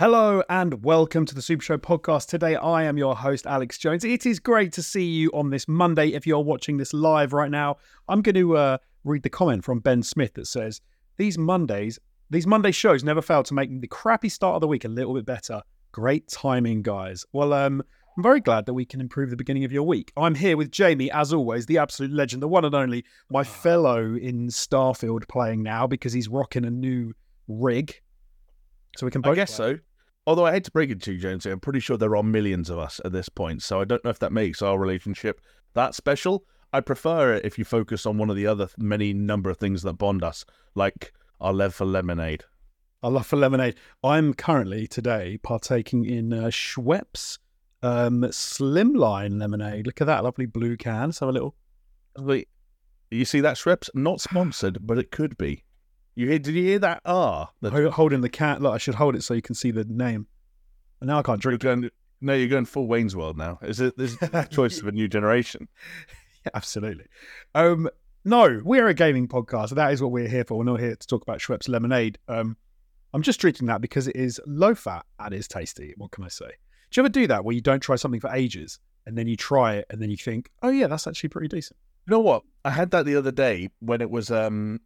Hello and welcome to the Super Show podcast. Today I am your host, Alex Jones. It is great to see you on this Monday. If you're watching this live right now, I'm going to uh, read the comment from Ben Smith that says, These Mondays, these Monday shows never fail to make the crappy start of the week a little bit better. Great timing, guys. Well, um, I'm very glad that we can improve the beginning of your week. I'm here with Jamie, as always, the absolute legend, the one and only, my fellow in Starfield playing now because he's rocking a new rig. So we can both I guess play. so. Although I hate to break it to you, Jonesy, I'm pretty sure there are millions of us at this point, so I don't know if that makes our relationship that special. I prefer it if you focus on one of the other many number of things that bond us, like our love for lemonade. I love for lemonade. I'm currently today partaking in uh, Schweppes um, Slimline lemonade. Look at that lovely blue can. Let's have a little. Wait, you see that Schweppes? Not sponsored, but it could be. You hear? Did you hear that? Ah, the Holding the cat. Look, I should hold it so you can see the name. And now I can't You're drink. going, no, you're going full Wayne's World now. Is it this choice of a new generation? Yeah, absolutely. Um, no, we're a gaming podcast. That is what we're here for. We're not here to talk about Schweppes lemonade. Um, I'm just drinking that because it is low fat and it's tasty. What can I say? Do you ever do that where you don't try something for ages and then you try it and then you think, oh yeah, that's actually pretty decent. You know what? I had that the other day when it was um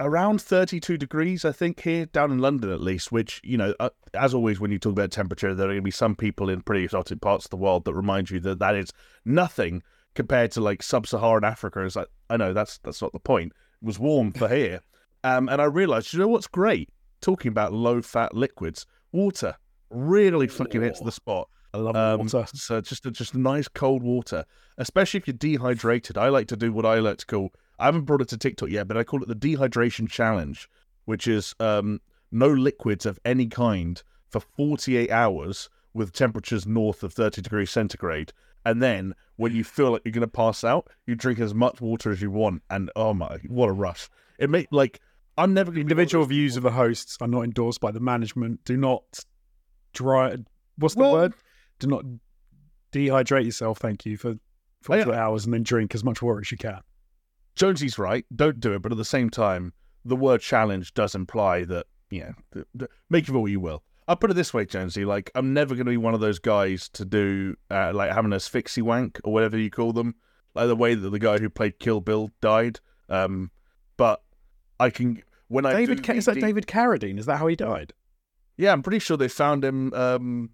around 32 degrees, I think, here down in London at least. Which you know, uh, as always, when you talk about temperature, there are going to be some people in pretty exotic parts of the world that remind you that that is nothing compared to like sub-Saharan Africa. It's like I know that's that's not the point. It was warm for here, um, and I realised, you know what's great? Talking about low-fat liquids, water really fucking hits the spot. I love Um, water. So just just nice cold water, especially if you're dehydrated. I like to do what I like to call. I haven't brought it to TikTok yet, but I call it the dehydration challenge, which is um, no liquids of any kind for 48 hours with temperatures north of 30 degrees centigrade. And then when you feel like you're going to pass out, you drink as much water as you want. And oh my, what a rush! It make like I'm never going to Individual views of the hosts are not endorsed by the management. Do not dry. What's the Well- word? Do not dehydrate yourself. Thank you for 48 hours and then drink as much water as you can. Jonesy's right. Don't do it. But at the same time, the word challenge does imply that, you know, th- th- make of it what you will. I'll put it this way, Jonesy. Like, I'm never going to be one of those guys to do, uh, like, having a asphyxie wank or whatever you call them. Like the way that the guy who played Kill Bill died. Um, but I can, when I David, do Ca- is that David Carradine? Is that how he died? Yeah, I'm pretty sure they found him um,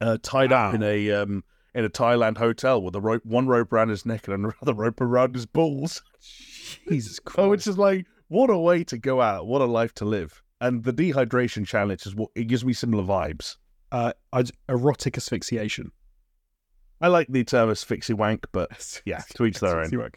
uh, tied up in a um, in a Thailand hotel with a rope, one rope around his neck and another rope around his balls. Jesus Christ. Oh, which is like, what a way to go out. What a life to live. And the dehydration challenge is what it gives me similar vibes. uh, erotic asphyxiation. I like the term asphyxie wank, but yeah, to each their own.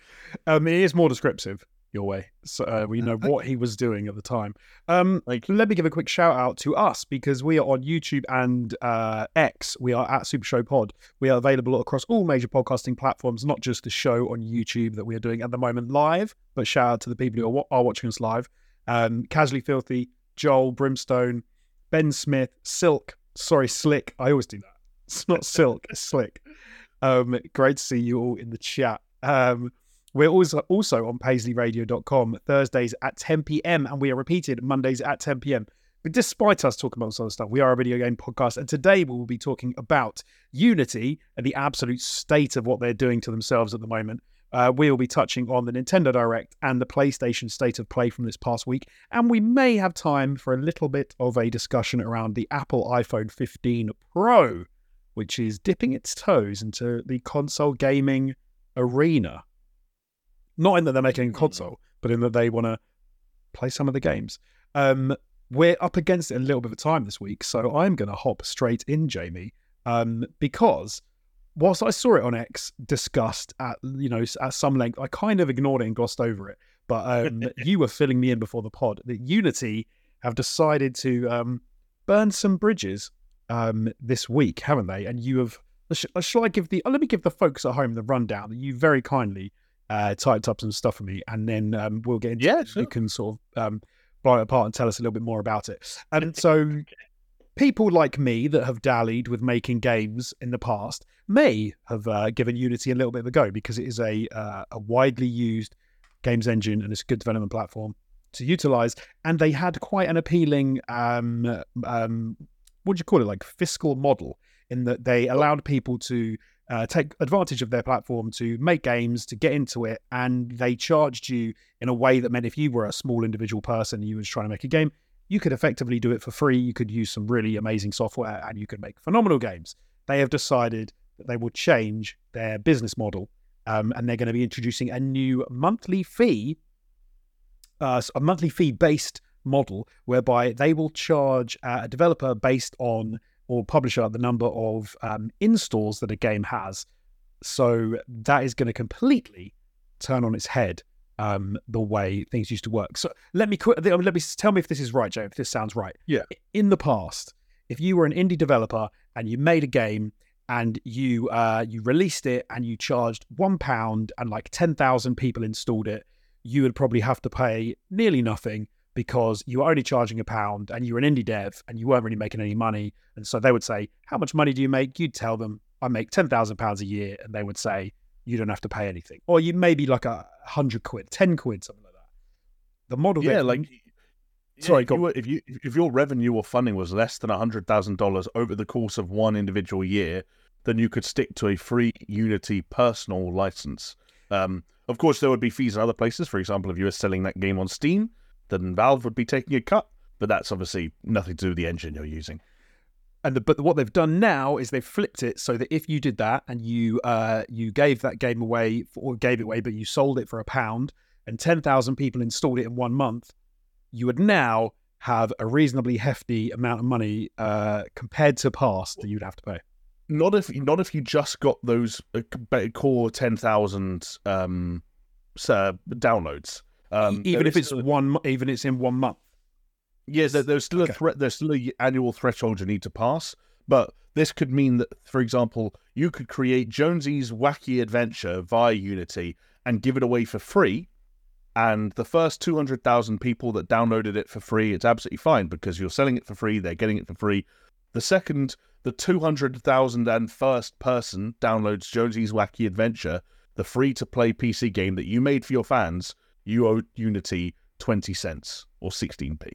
Um, it is more descriptive your way, so uh, we know what he was doing at the time. Um, Like, let me give a quick shout out to us because we are on YouTube and uh, X. We are at Super Show Pod. We are available across all major podcasting platforms, not just the show on YouTube that we are doing at the moment live, but shout out to the people who are, are watching us live. Um, Casually Filthy, Joel, Brimstone, Ben Smith, Silk. Sorry, Slick. I always do that. It's not Silk, it's Slick. Um, great to see you all in the chat. Um, we're also also on paisleyradio.com Thursdays at 10 p.m. and we are repeated Mondays at 10 p.m. But despite us talking about other stuff, we are a video game podcast, and today we will be talking about Unity and the absolute state of what they're doing to themselves at the moment. Uh, we will be touching on the Nintendo Direct and the PlayStation State of Play from this past week, and we may have time for a little bit of a discussion around the Apple iPhone 15 Pro, which is dipping its toes into the console gaming arena. Not in that they're making a console, but in that they want to play some of the games. Um, we're up against it a little bit of time this week, so I'm going to hop straight in, Jamie, um, because whilst I saw it on X discussed at you know at some length, I kind of ignored it and glossed over it. But um, you were filling me in before the pod that Unity have decided to um, burn some bridges um, this week, haven't they? And you have. Shall I give the? oh, let me give the folks at home the rundown that you very kindly uh, typed up some stuff for me, and then um, we'll get into Yeah, it. You can sort of um, blow it apart and tell us a little bit more about it. And so, people like me that have dallied with making games in the past may have uh, given Unity a little bit of a go because it is a uh, a widely used games engine and it's a good development platform to utilize. And they had quite an appealing um, um, what do you call it, like fiscal model, in that they allowed people to uh, take advantage of their platform to make games, to get into it, and they charged you in a way that meant if you were a small individual person and you was trying to make a game, you could effectively do it for free. You could use some really amazing software and you could make phenomenal games. They have decided that they will change their business model um, and they're going to be introducing a new monthly fee, uh, a monthly fee based model whereby they will charge uh, a developer based on or publisher the number of um, installs that a game has. So that is going to completely turn on its head um, the way things used to work. So let me qu- let me tell me if this is right, Joe. If this sounds right. Yeah. In the past, if you were an indie developer and you made a game and you uh, you released it and you charged one pound and like ten thousand people installed it, you would probably have to pay nearly nothing because you were only charging a pound and you were an indie dev and you weren't really making any money. And so they would say, "How much money do you make?" You'd tell them, "I make ten thousand pounds a year," and they would say, "You don't have to pay anything," or you maybe like a hundred quid, ten quid, something like that. The model, yeah, that- like Sorry, if you, were- if you if your revenue or funding was less than hundred thousand dollars over the course of one individual year, then you could stick to a free Unity personal license. Um, of course, there would be fees in other places. For example, if you were selling that game on Steam, then Valve would be taking a cut. But that's obviously nothing to do with the engine you're using. And the, but what they've done now is they've flipped it so that if you did that and you uh, you gave that game away or gave it away, but you sold it for a pound and ten thousand people installed it in one month, you would now have a reasonably hefty amount of money uh, compared to past that you'd have to pay. Not if not if you just got those uh, core ten thousand um, downloads. Um, even if it's a- one, even it's in one month. Yes, there, there's still Okay. a threat. There's still a annual threshold you need to pass. But this could mean that, for example, you could create Jonesy's wacky adventure via Unity and give it away for free. And the first 200,000 people that downloaded it for free, it's absolutely fine because you're selling it for free. They're getting it for free. The second, the 200,000 and first person downloads Jonesy's wacky adventure, the free to play PC game that you made for your fans, you owe Unity 20 cents or 16p.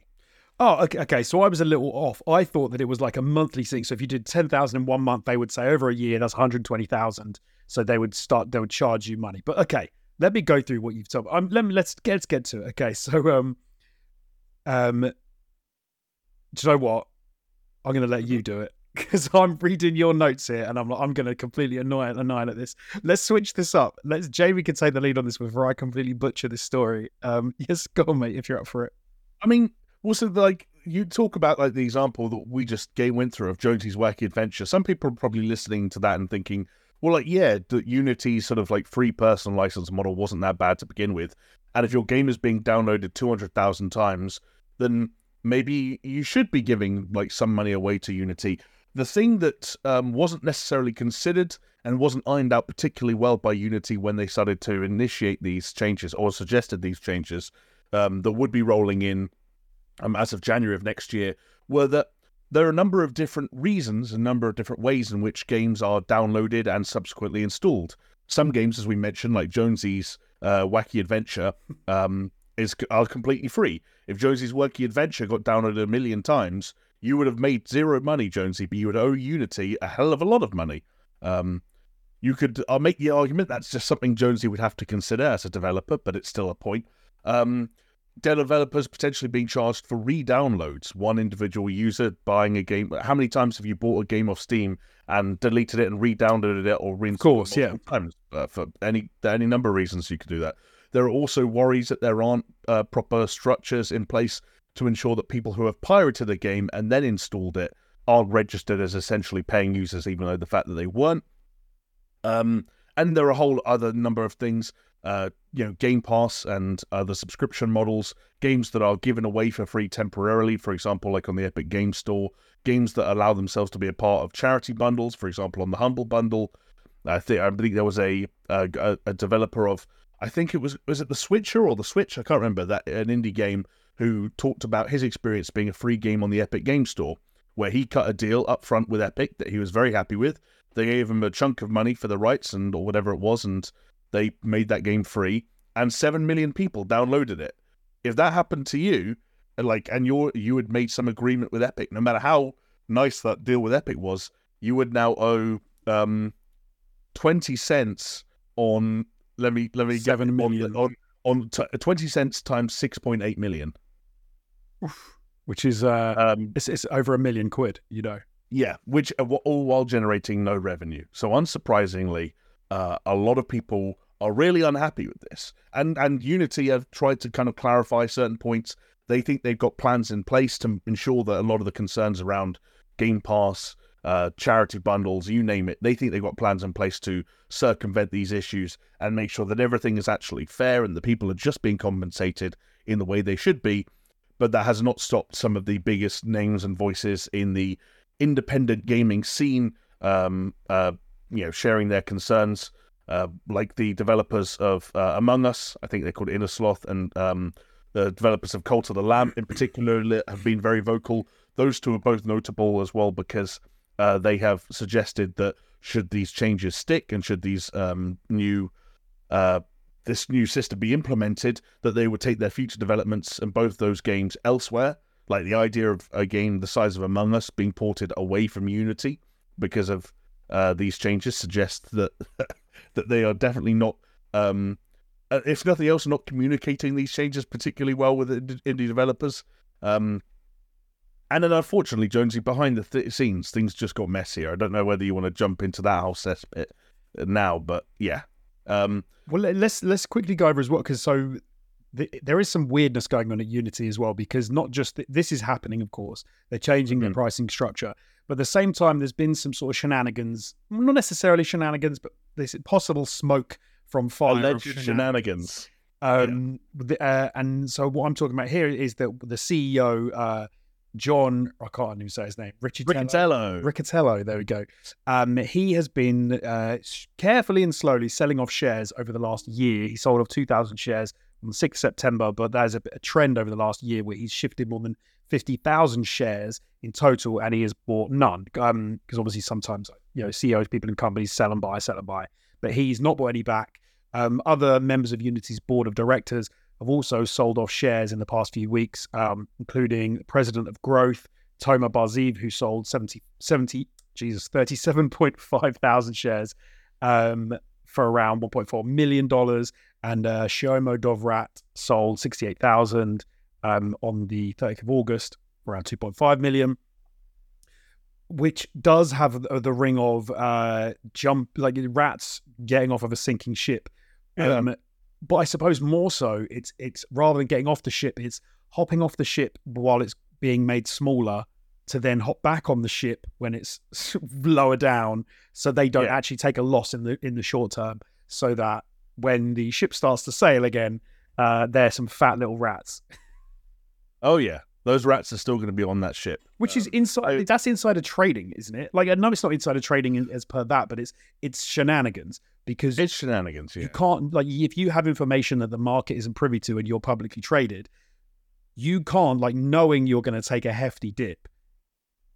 Oh, okay. So I was a little off. I thought that it was like a monthly thing. So if you did ten thousand in one month, they would say over a year that's one hundred twenty thousand. So they would start. They would charge you money. But okay, let me go through what you've told. Um, let me let's get let's get to it. Okay, so um, um, do you know what? I'm going to let you do it because I'm reading your notes here, and I'm like, I'm going to completely annoy annihilate this. Let's switch this up. Let's Jamie can take the lead on this before I completely butcher this story. Um, yes, go on, mate, if you're up for it. I mean, also like you talk about like the example that we just game went through of Jonesy's wacky adventure. Some people are probably listening to that and thinking, well, like yeah, the Unity's sort of like free personal license model wasn't that bad to begin with, and if your game is being downloaded two hundred thousand times, then maybe you should be giving like some money away to Unity. The thing that um, wasn't necessarily considered and wasn't ironed out particularly well by Unity when they started to initiate these changes or suggested these changes um, that would be rolling in um, as of January of next year were that there are a number of different reasons, a number of different ways in which games are downloaded and subsequently installed. Some games, as we mentioned, like Jonesy's uh, Wacky Adventure, um, is are completely free. If Jonesy's Wacky Adventure got downloaded a million times, you would have made zero money, Jonesy, but you would owe Unity a hell of a lot of money. Um, you could I'll make the argument that's just something Jonesy would have to consider as a developer, but it's still a point. Um, developers potentially being charged for re-downloads. One individual user buying a game. How many times have you bought a game off Steam and deleted it and re-downloaded it or reinstalled course, it multiple times? Uh, for any any number of reasons, you could do that. There are also worries that there aren't uh, proper structures in place to ensure that people who have pirated the game and then installed it are registered as essentially paying users, even though the fact that they weren't. Um, and there are a whole other number of things, uh, you know, Game Pass and other subscription models, games that are given away for free temporarily, for example, like on the Epic Game Store, games that allow themselves to be a part of charity bundles, for example, on the Humble Bundle. I think I believe there was a a, a developer of I think it was was it the Switcher or the Switch I can't remember that an indie game who talked about his experience being a free game on the Epic Game Store where he cut a deal up front with Epic that he was very happy with. They gave him a chunk of money for the rights and or whatever it was, and they made that game free. And seven million people downloaded it. If that happened to you, and like, and you're you had made some agreement with Epic, no matter how nice that deal with Epic was, you would now owe um, twenty cents on. Let me let me Seven get million. on on, on t- twenty cents times six point eight million. which is uh, Um, it's, it's over a million quid. You know, Yeah, which uh, all while generating no revenue. So unsurprisingly, uh, a lot of people are really unhappy with this, and and Unity have tried to kind of clarify certain points. They think they've got plans in place to ensure that a lot of the concerns around Game Pass, uh, charity bundles, you name it, they think they've got plans in place to circumvent these issues and make sure that everything is actually fair and the people are just being compensated in the way they should be. But that has not stopped some of the biggest names and voices in the independent gaming scene, um, uh, you know, sharing their concerns, uh, like the developers of uh, Among Us. I think they're called Innersloth, and um, the developers of Cult of the Lamb, in particular, have been very vocal. Those two are both notable as well because uh, they have suggested that should these changes stick and should these um, new uh, this new system be implemented, that they would take their future developments and both those games elsewhere. Like the idea of a game the size of Among Us being ported away from Unity because of uh, these changes suggests that that they are definitely not, um, uh, if nothing else, not communicating these changes particularly well with indie developers. Um, and then, unfortunately, Jonesy, behind the th- scenes, things just got messier. I don't know whether you want to jump into that whole cesspit now, but yeah. Um, Well, let- let's let's quickly go over as well because so the, there is some weirdness going on at Unity as well because not just th- this is happening, of course, they're changing their Mhm. pricing structure, but at the same time, there's been some sort of shenanigans, not necessarily shenanigans, but this possible smoke from fire. alleged shenanigans. shenanigans. Um, the, uh, and so what I'm talking about here is that the CEO, uh, John, I can't even say his name, Richard Riccitiello. Riccitiello, there we go. Um, he has been uh, carefully and slowly selling off shares over the last year. He sold off 2,000 shares on the 6th of September, but there's a, a trend over the last year where he's shifted more than 50,000 shares in total and he has bought none. Because obviously sometimes, you know, CEOs, people in companies sell and buy, sell and buy. But he's not bought any back. Um, other members of Unity's board of directors have also sold off shares in the past few weeks, um, including the president of Growth, Tomer Bar-Zeev, who sold 70, 70 Jesus, 37.5 thousand shares um, for around $1.4 million. And uh, Shlomo Dovrat sold 68,000 um, on the 30th of August around 2.5 million. Which does have the, ring of uh, jump, like rats getting off of a sinking ship. Um, but I suppose more so, it's it's rather than getting off the ship, it's hopping off the ship while it's being made smaller to then hop back on the ship when it's lower down, so they don't Yeah. actually take a loss in the in the short term. So that when the ship starts to sail again, uh, they're some fat little rats, Oh yeah, those rats are still going to be on that ship. which is Um, inside. I- that's insider trading, isn't it? Like I know it's not insider trading as per that, but it's it's shenanigans because It's shenanigans. Yeah. You can't like if you have information that the market isn't privy to and you're publicly traded, you can't like knowing you're going to take a hefty dip.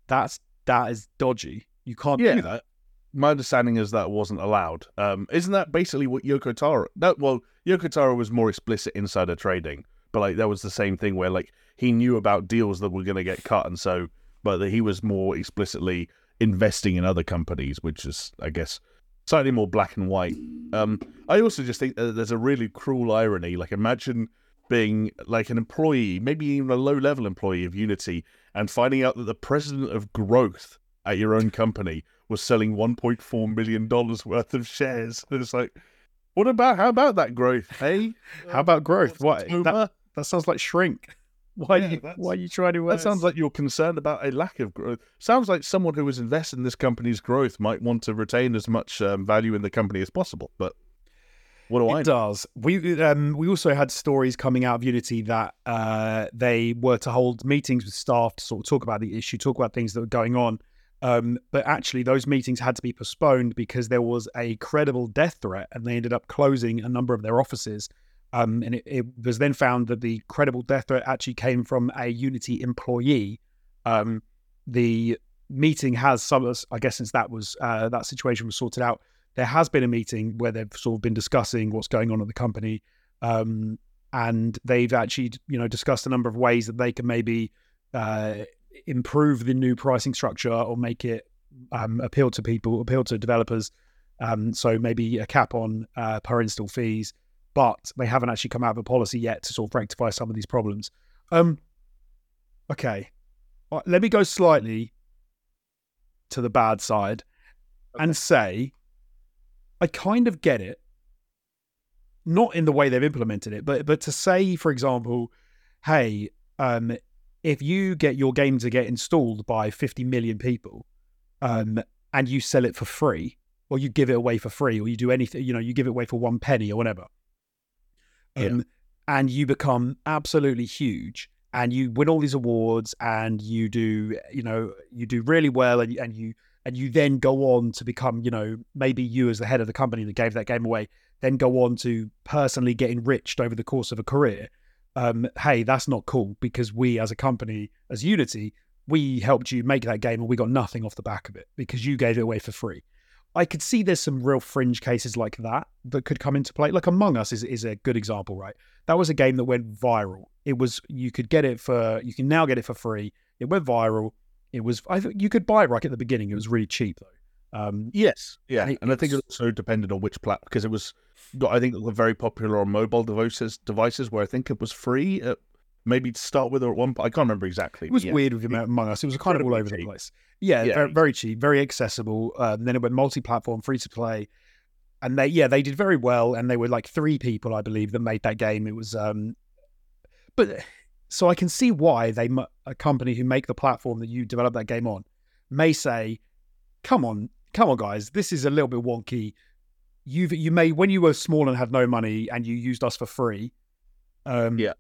That's that is dodgy. You can't Yeah. do that. My understanding is that wasn't allowed. Um, isn't that basically what Yoko Taro? No, well, Yoko Taro was more explicit insider trading, but like that was the same thing where like he knew about deals that were going to get cut, and so but that he was more explicitly investing in other companies, which is, I guess, slightly more black and white. Um, I also just think that there's a really cruel irony. Like, imagine being like an employee, maybe even a low level employee of Unity, and finding out that the president of growth at your own company was selling 1.4 million dollars worth of shares. And it's like, what about how about that growth? Hey, How about growth? What that, that sounds like shrink. Why Yeah, you, why are you trying to? uh, That sounds like you're concerned about a lack of growth. Sounds like someone who was invested in this company's growth might want to retain as much um, value in the company as possible. But what do I It does. We um, we also had stories coming out of Unity that uh, they were to hold meetings with staff to sort of talk about the issue, talk about things that were going on. Um, but actually, those meetings had to be postponed because there was a credible death threat, and they ended up closing a number of their offices. Um, and it, it was then found that the credible death threat actually came from a Unity employee. Um, the meeting has some, I guess, since that was uh, that situation was sorted out, there has been a meeting where they've sort of been discussing what's going on at the company, um, and they've actually, you know, discussed a number of ways that they can maybe uh, improve the new pricing structure or make it um, appeal to people, appeal to developers. Um, so maybe a cap on uh, per install fees, but they haven't actually come out of a policy yet to sort of rectify some of these problems. Um, okay, uh, let me go slightly to the bad side and say I kind of get it. Not in the way they've implemented it, but but to say, for example, hey, um, if you get your game to get installed by 50 million people, um, and you sell it for free, or you give it away for free, or you do anything, you know, you give it away for one penny or whatever, um, yeah. and you become absolutely huge, and you win all these awards, and you do, you know, you do really well, and and you and you then go on to become, you know, maybe you as the head of the company that gave that game away, then go on to personally get enriched over the course of a career. Um, hey, that's not cool because we as a company, as Unity, we helped you make that game and we got nothing off the back of it because you gave it away for free. I could see there's some real fringe cases like that that could come into play. Like Among Us is, is a good example, right? That was a game that went viral. It was you could get it for you can now get it for free. It went viral. It was I think you could buy it right at the beginning. It was really cheap though. Um, yes, yeah, and, it, and I think it also depended on which platform because it was. I think it was very popular on mobile devices. Devices where I think it was free. At, maybe to start with, or at one. Point. I can't remember exactly. It was yeah. weird with Among Us. It was kind of all over cheap. the place. Yeah, yeah. Very, very, cheap, very accessible. Um, then it went multi-platform, free to play, and they yeah they did very well. And they were like three people, I believe, that made that game. It was um, but so I can see why they, a company who make the platform that you develop that game on, may say, "Come on, come on, guys, this is a little bit wonky. You've you may when you were small and had no money and you used us for free. Um, yeah,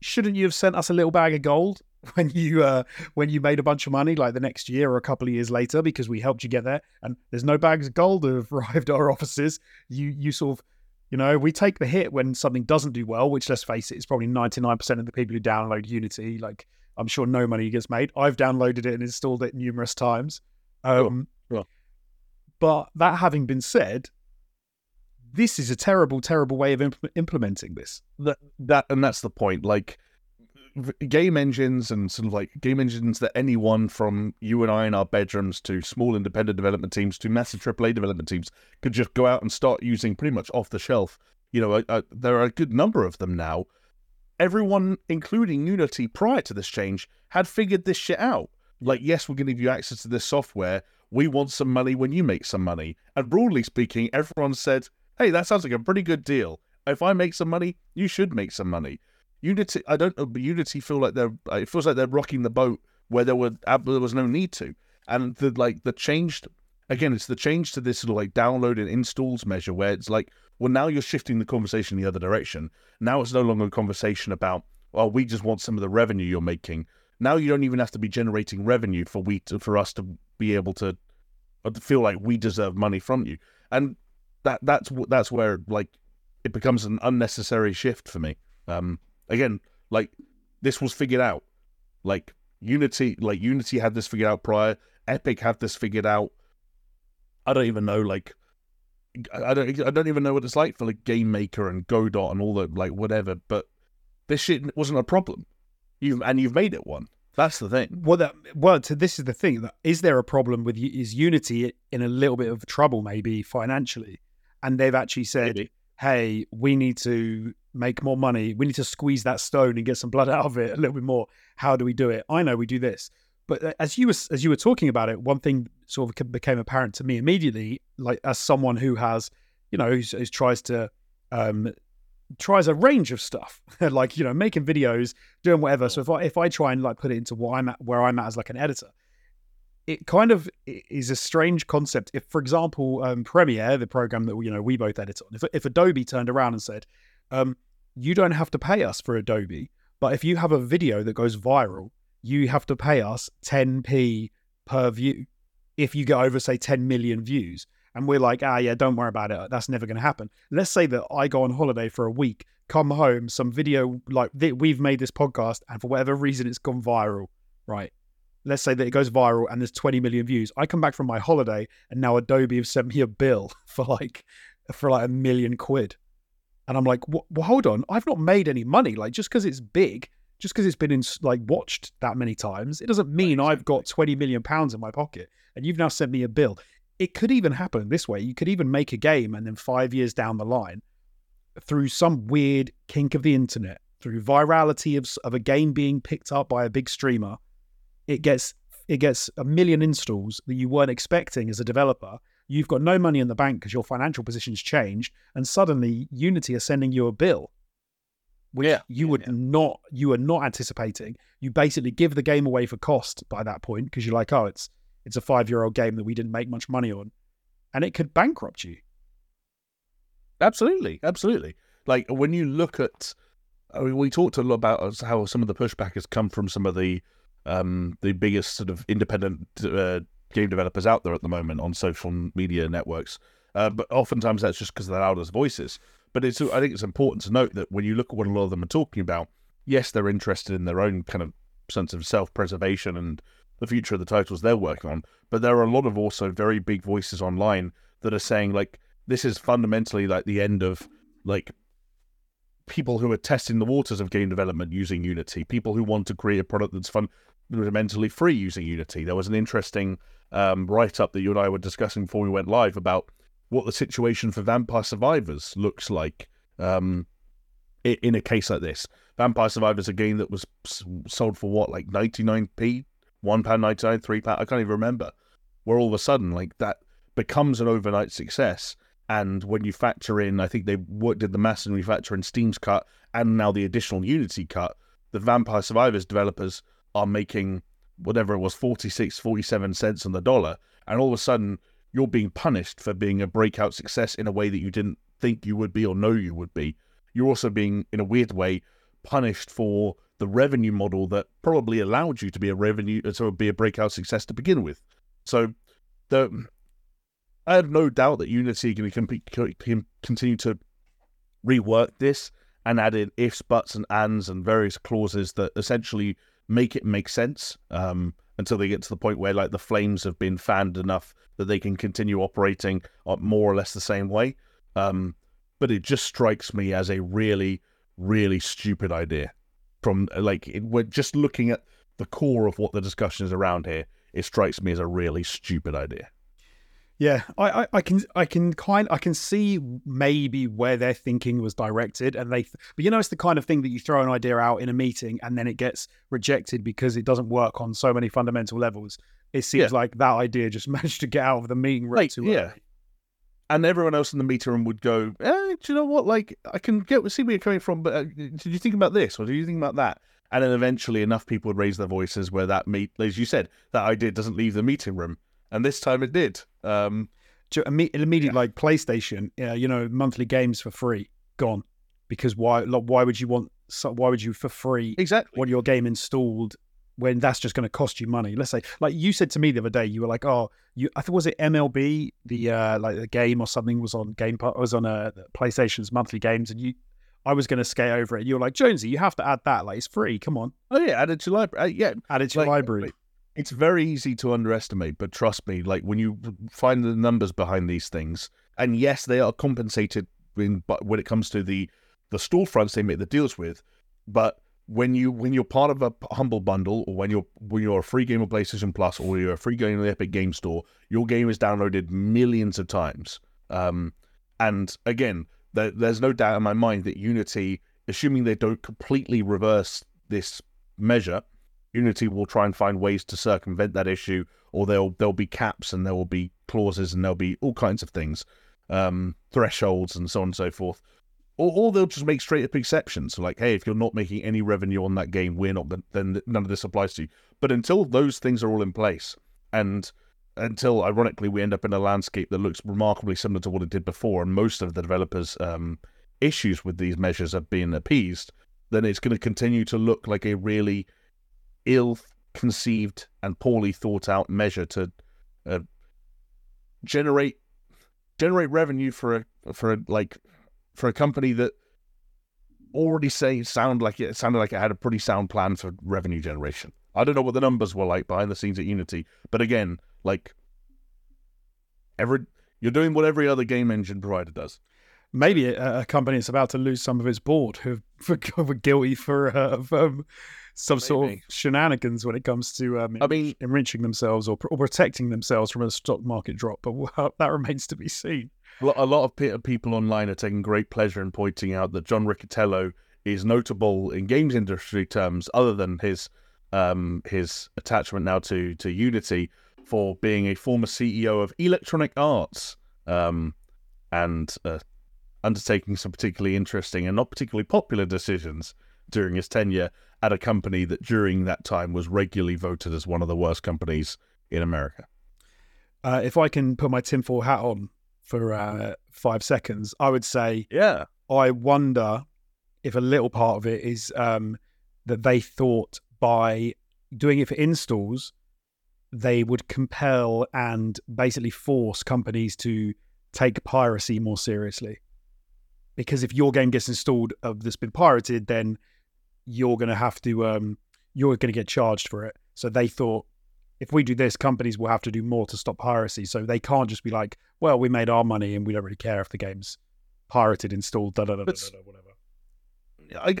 shouldn't you have sent us a little bag of gold when you uh, when you made a bunch of money, like the next year or a couple of years later, because we helped you get there? And there's no bags of gold that have arrived at our offices. You you sort of you know, we take the hit when something doesn't do well, which let's face it, is probably 99% of the people who download Unity. Like, I'm sure no money gets made. I've downloaded it and installed it numerous times. Um, sure. Sure. But that having been said, this is a terrible, terrible way of imp- implementing this. That, that, and that's the point. Like, game engines and sort of like game engines that anyone from you and I in our bedrooms to small independent development teams to massive AAA development teams could just go out and start using pretty much off the shelf. You know, uh, there are a good number of them now. Everyone, including Unity prior to this change, had figured this shit out. Like, yes, we're going to give you access to this software. We want some money when you make some money. And broadly speaking, everyone said, hey, that sounds like a pretty good deal. If I make some money, you should make some money. Unity, I don't know, but Unity feel like they're. It feels like they're rocking the boat where there were there was no need to, and the like the changed again. It's the change to this sort of like download and installs measure where it's like, well, now you're shifting the conversation in the other direction. Now it's no longer a conversation about, well, we just want some of the revenue you're making. Now you don't even have to be generating revenue for we to, for us to be able to, uh, to feel like we deserve money from you, and that that's that's where like it becomes an unnecessary shift for me. Um, again, like this was figured out. Like Unity, like Unity had this figured out prior. Epic had this figured out. I don't even know, like, I don't, I don't even know what it's like for like Game Maker and Godot and all the like whatever. But this shit wasn't a problem. You and you've made it one. That's the thing. Well, that, well, so this is the thing. Is there a problem with is Unity in a little bit of trouble, maybe financially? And they've actually said, maybe. "Hey, we need to make more money. We need to squeeze that stone and get some blood out of it a little bit more. How do we do it? I know we do this. But uh, as you were as you were talking about it, one thing sort of became apparent to me immediately, like as someone who has, you know, who tries to um, tries a range of stuff, like you know, making videos, doing whatever. So if I if I try and like put it into what I'm at, where I'm at as like an editor, it kind of is a strange concept. If, for example, um, Premiere, the program that you know we both edit on, if if Adobe turned around and said, um, you don't have to pay us for Adobe, but if you have a video that goes viral, you have to pay us 10p per view if you get over, say, 10 million views. And we're like, ah, yeah, don't worry about it. That's never going to happen. Let's say that I go on holiday for a week, come home, some video like th- we've made this podcast, and for whatever reason it's gone viral, right? Let's say that it goes viral and there's 20 million views. I come back from my holiday and now Adobe have sent me a bill for like for like a million quid. And I'm like, well, hold on, I've not made any money. Like, just because it's big just because it's been in like watched that many times, it doesn't mean I've got 20 million pounds in my pocket and you've now sent me a bill. It could even happen this way. You could even make a game and then five years down the line, through some weird kink of the internet, through virality of, of a game being picked up by a big streamer, it gets it gets a million installs that you weren't expecting as a developer. You've got no money in the bank because your financial position's changed, and suddenly Unity are sending you a bill, which Yeah, you would yeah. not you were not anticipating. You basically give the game away for cost by that point because you're like, oh, it's it's a five year old game that we didn't make much money on, and it could bankrupt you. Absolutely, absolutely. Like when you look at, I mean, we talked a lot about how some of the pushback has come from some of the um, the biggest sort of independent uh, game developers out there at the moment on social media networks. Uh, but oftentimes that's just because they're loudest voices. But it's I think it's important to note that when you look at what a lot of them are talking about, yes, they're interested in their own kind of sense of self preservation and the future of the titles they're working on. But there are a lot of also very big voices online that are saying like this is fundamentally like the end of like people who are testing the waters of game development using Unity, people who want to create a product that's fundamentally free using Unity. There was an interesting um, write up that you and I were discussing before we went live about what the situation for Vampire Survivors looks like um, in a case like this. Vampire Survivors, a game that was sold for what, like 99p, £1.99, £3, I can't even remember. Where all of a sudden, like that becomes an overnight success. And when you factor in, I think they did the mass and we factor in Steam's cut and now the additional Unity cut, the Vampire Survivors developers are making whatever it was 46, 47 cents on the dollar. And all of a sudden, you're being punished for being a breakout success in a way that you didn't think you would be or know you would be. You're also being, in a weird way, punished for the revenue model that probably allowed you to be a revenue, uh, to be a breakout success to begin with. So, the I have no doubt that Unity can, can, can continue to rework this and add in ifs, buts, and ands and various clauses that essentially make it make sense um, until they get to the point where like the flames have been fanned enough that they can continue operating more or less the same way. Um, but it just strikes me as a really, really stupid idea. From like, it, we're just looking at the core of what the discussion is around here. It strikes me as a really stupid idea. Yeah, I, I, I can I can kind I can see maybe where their thinking was directed, and they. But you know, it's the kind of thing that you throw an idea out in a meeting, and then it gets rejected because it doesn't work on so many fundamental levels. It seems Yeah. like that idea just managed to get out of the meeting room Right, too yeah. and everyone else in the meeting room would go, eh, "Do you know what? Like, I can get see where you're coming from, but uh, did you think about this or did you think about that?" And then eventually, enough people would raise their voices where that meet, as you said, that idea doesn't leave the meeting room, and this time it did. Um, Immediately, like PlayStation, uh, you know, monthly games for free gone because why? Like, why would you want? So, why would you for free exactly. want your game installed when that's just going to cost you money. Let's say, like you said to me the other day, you were like, "Oh, you." I think was it MLB, the uh, like the game or something was on Game Pass, was on uh, PlayStation's monthly games, and you. I was going to skate over it. And You were like, Jonesy, you have to add that. Like, it's free. Come on, Oh yeah, added to library. Uh, yeah, add it to your Like, library. It's very easy to underestimate, but trust me, like when you find the numbers behind these things, and yes, they are compensated when but when it comes to the the storefronts they make the deals with, but when you when you're part of a humble bundle, or when you're when you're a free game of PlayStation Plus, or you're a free game of the Epic Game Store, your game is downloaded millions of times. Um, and again, there, there's no doubt in my mind that Unity, assuming they don't completely reverse this measure, Unity will try and find ways to circumvent that issue, or there'll there'll be caps and there will be clauses and there'll be all kinds of things, um, thresholds and so on and so forth. Or, or they'll just make straight up exceptions, like, hey, if you're not making any revenue on that game, we're not. Then, none of this applies to you. But until those things are all in place, and until ironically we end up in a landscape that looks remarkably similar to what it did before, and most of the developers' um, issues with these measures have been appeased, then it's going to continue to look like a really ill conceived and poorly thought out measure to uh, generate generate revenue for a for a like for a company that already say sound like it, sounded like it had a pretty sound plan for revenue generation. I don't know what the numbers were like behind the scenes at Unity, but again, like every you're doing what every other game engine provider does. maybe a, a company that's about to lose some of its board who for, were guilty for uh, of, um, some sort of shenanigans when it comes to um, I mean- enriching themselves or, or protecting themselves from a stock market drop. But well, that remains to be seen. A lot- of people online are taking great pleasure in pointing out that John Riccitiello is notable in games industry terms, other than his um, his attachment now to to Unity, for being a former CEO of Electronic Arts um, and uh, undertaking some particularly interesting and not particularly popular decisions during his tenure at a company that during that time was regularly voted as one of the worst companies in America. Uh, if I can put my tinfoil hat on for uh, five seconds, I would say Yeah. I wonder if a little part of it is um, that they thought by doing it for installs, they would compel and basically force companies to take piracy more seriously. Because if your game gets installed of that's been pirated, then you're going to have to um, you're going to get charged for it. So they thought if we do this, companies will have to do more to stop piracy. So they can't just be like, well, we made our money and we don't really care if the game's pirated, installed, da da da da, da, whatever.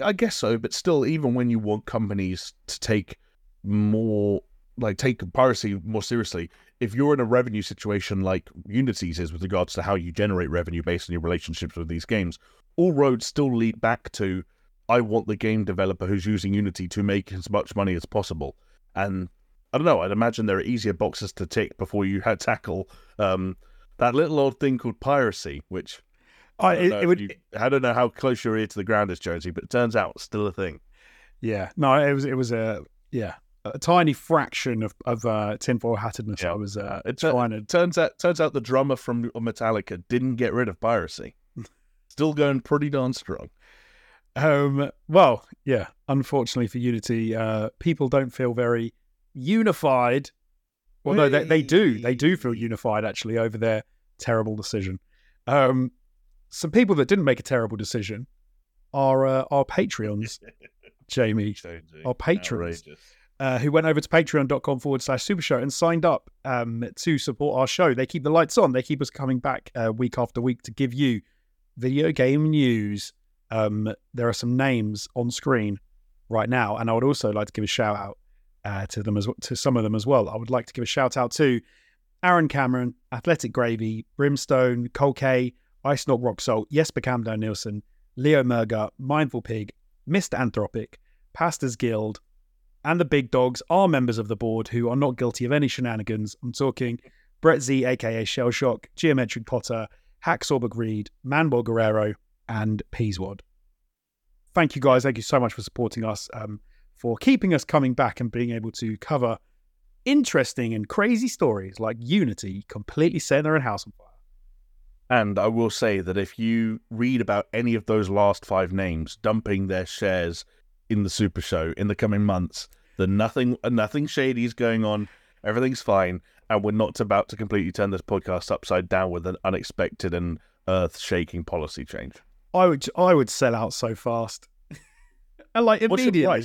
I, I guess so, but still, even when you want companies to take more, like take piracy more seriously, if you're in a revenue situation like Unity's is with regards to how you generate revenue based on your relationships with these games, all roads still lead back to I want the game developer who's using Unity to make as much money as possible. And I don't know, I'd imagine there are easier boxes to tick before you had tackle um, that little old thing called piracy, which I, I don't, it, know it if would, you- I don't know how close your ear to the ground is, Jonesy, but it turns out it's still a thing. yeah, no, it was, it was a, yeah, a tiny fraction of, of uh, tinfoil hattedness. Yeah. I was uh, It trying to, turns out turns out the drummer from Metallica didn't get rid of piracy. Still going pretty darn strong. Um, well, yeah, unfortunately for Unity, uh, people don't feel very unified. Well, no, they, they do. They do feel unified actually over their terrible decision. Um, some people that didn't make a terrible decision are uh, our Patreons, Jamie. Our patrons. uh, who went over to patreon.com forward slash super show and signed up um, to support our show. They keep the lights on. They keep us coming back uh, week after week to give you video game news. Um, there are some names on screen right now, and I would also like to give a shout out uh, to them as to some of them as well. I would like to give a shout out to Aaron Cameron, Athletic Gravy, Brimstone, Cole K, Ice Not Rock Salt, Jesper Camdo Nielsen, Leo Merger, Mindful Pig, Mr. Anthropic, Pastors Guild, and the big dogs are members of the board who are not guilty of any shenanigans. I'm talking Brett Z, aka Shell Shock, Geometric Potter, Hacksaw Reed, Manbor Guerrero, and Peaswad. Thank you guys. Thank you so much for supporting us, um, for keeping us coming back and being able to cover interesting and crazy stories like Unity completely setting their own house on fire. And I will say that if you read about any of those last five names dumping their shares in the Super Show in the coming months, then nothing nothing shady is going on. Everything's fine, and we're not about to completely turn this podcast upside down with an unexpected and earth-shaking policy change. I would I would sell out so fast. and like immediately.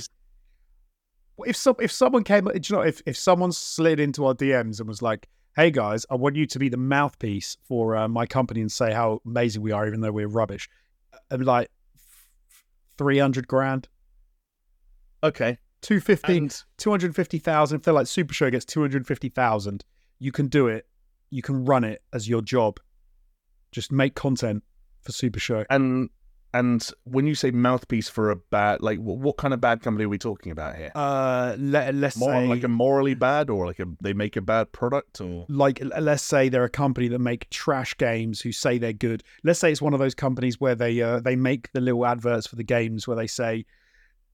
If some if someone came, do you know, if if someone slid into our DMs and was like, "Hey guys, I want you to be the mouthpiece for uh, my company and say how amazing we are, even though we're rubbish," I'm like, three hundred grand, Okay, two fifty, and two hundred fifty thousand. If they're like Super Show gets two hundred fifty thousand, you can do it. You can run it as your job. Just make content for Super Show. and and when you say mouthpiece for a bad, like what, what kind of bad company are we talking about here? Uh, let, let's More say like a morally bad, or like a they make a bad product, or like let's say they're a company that make trash games who say they're good. Let's say it's one of those companies where they uh, they make the little adverts for the games where they say,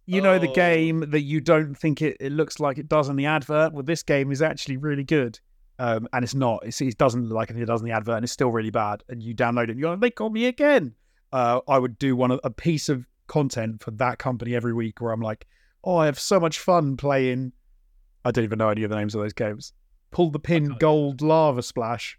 you know, the Oh. game that you don't think it, it looks like it does in the advert. Well, this game is actually really good. Um, and it's not. It's, it doesn't look like it does in the advert, and it's still really bad. And you download it, and you're like, they called me again. Uh, I would do one a piece of content for that company every week where I'm like, oh, I have so much fun playing. I don't even know any of the names of those games. Pull the pin, gold lava splash.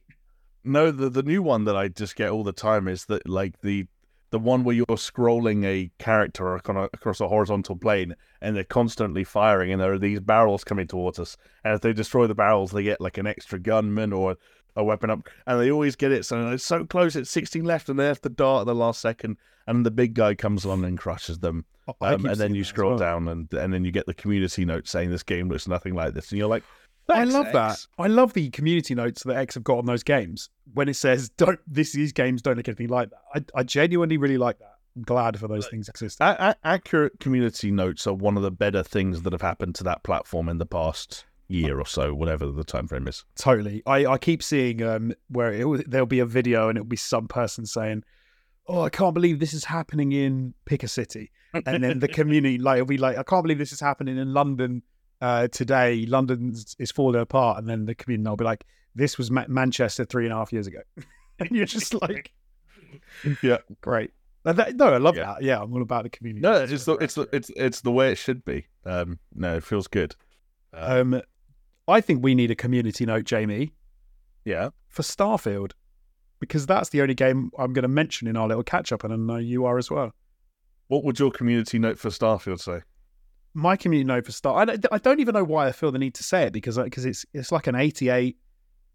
No, the the new one that I just get all the time is that like the the one where you're scrolling a character across a, horizontal plane and they're constantly firing and there are these barrels coming towards us and if they destroy the barrels they get like an extra gunman or a weapon up, and they always get it. So it's so close, it's 16 left, and they have to dart at the last second, and the big guy comes along and crushes them. Oh, Um, and then you scroll well. down, and and then you get the community note saying this game looks nothing like this, and you're like, I "Thanks, love that. I love the community notes that X have got on those games when it says, "Don't this these games don't look anything like that." I, I genuinely really like that. I'm glad for those things exist. A- a- accurate community notes are one of the better things that have happened to that platform in the past year or so, whatever the time frame is. Totally. I, I keep seeing um where it, there'll be a video and it'll be some person saying, "Oh, I can't believe this is happening in Pick a City," and then the community like it'll be like, "I can't believe this is happening in London uh, today. London is falling apart," and then the community will be like, "This was Ma- Manchester three and a half years ago," and you're just like, Yeah. "Great." That- no, I love Yeah. that. Yeah, I'm all about the community. No, it's the it's the, it's it's the way it should be. Um, no, it feels good. Uh, Um, I think we need a community note, Jamie, yeah. for Starfield, because that's the only game I'm going to mention in our little catch up, and I know you are as well. What would your community note for Starfield say? My community note for Star, I don't, I don't even know why I feel the need to say it because because it's it's like an 88.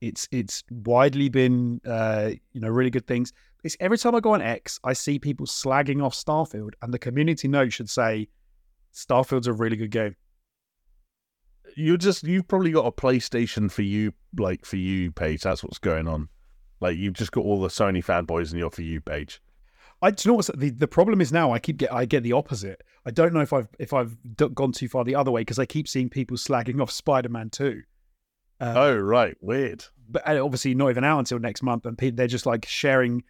It's it's widely been uh, you know really good things. It's every time I go on X, I see people slagging off Starfield, and the community note should say, "Starfield's a really good game." You just you've probably got a PlayStation for you, like for you page. That's what's going on. Like you've just got all the Sony fanboys in your for you page. I do you know what's the the problem is now I keep get I get the opposite. I don't know if I've if I've gone too far the other way because I keep seeing people slagging off Spider Man Two. Uh, oh right, weird. but obviously not even out until next month, and pe- they're just like sharing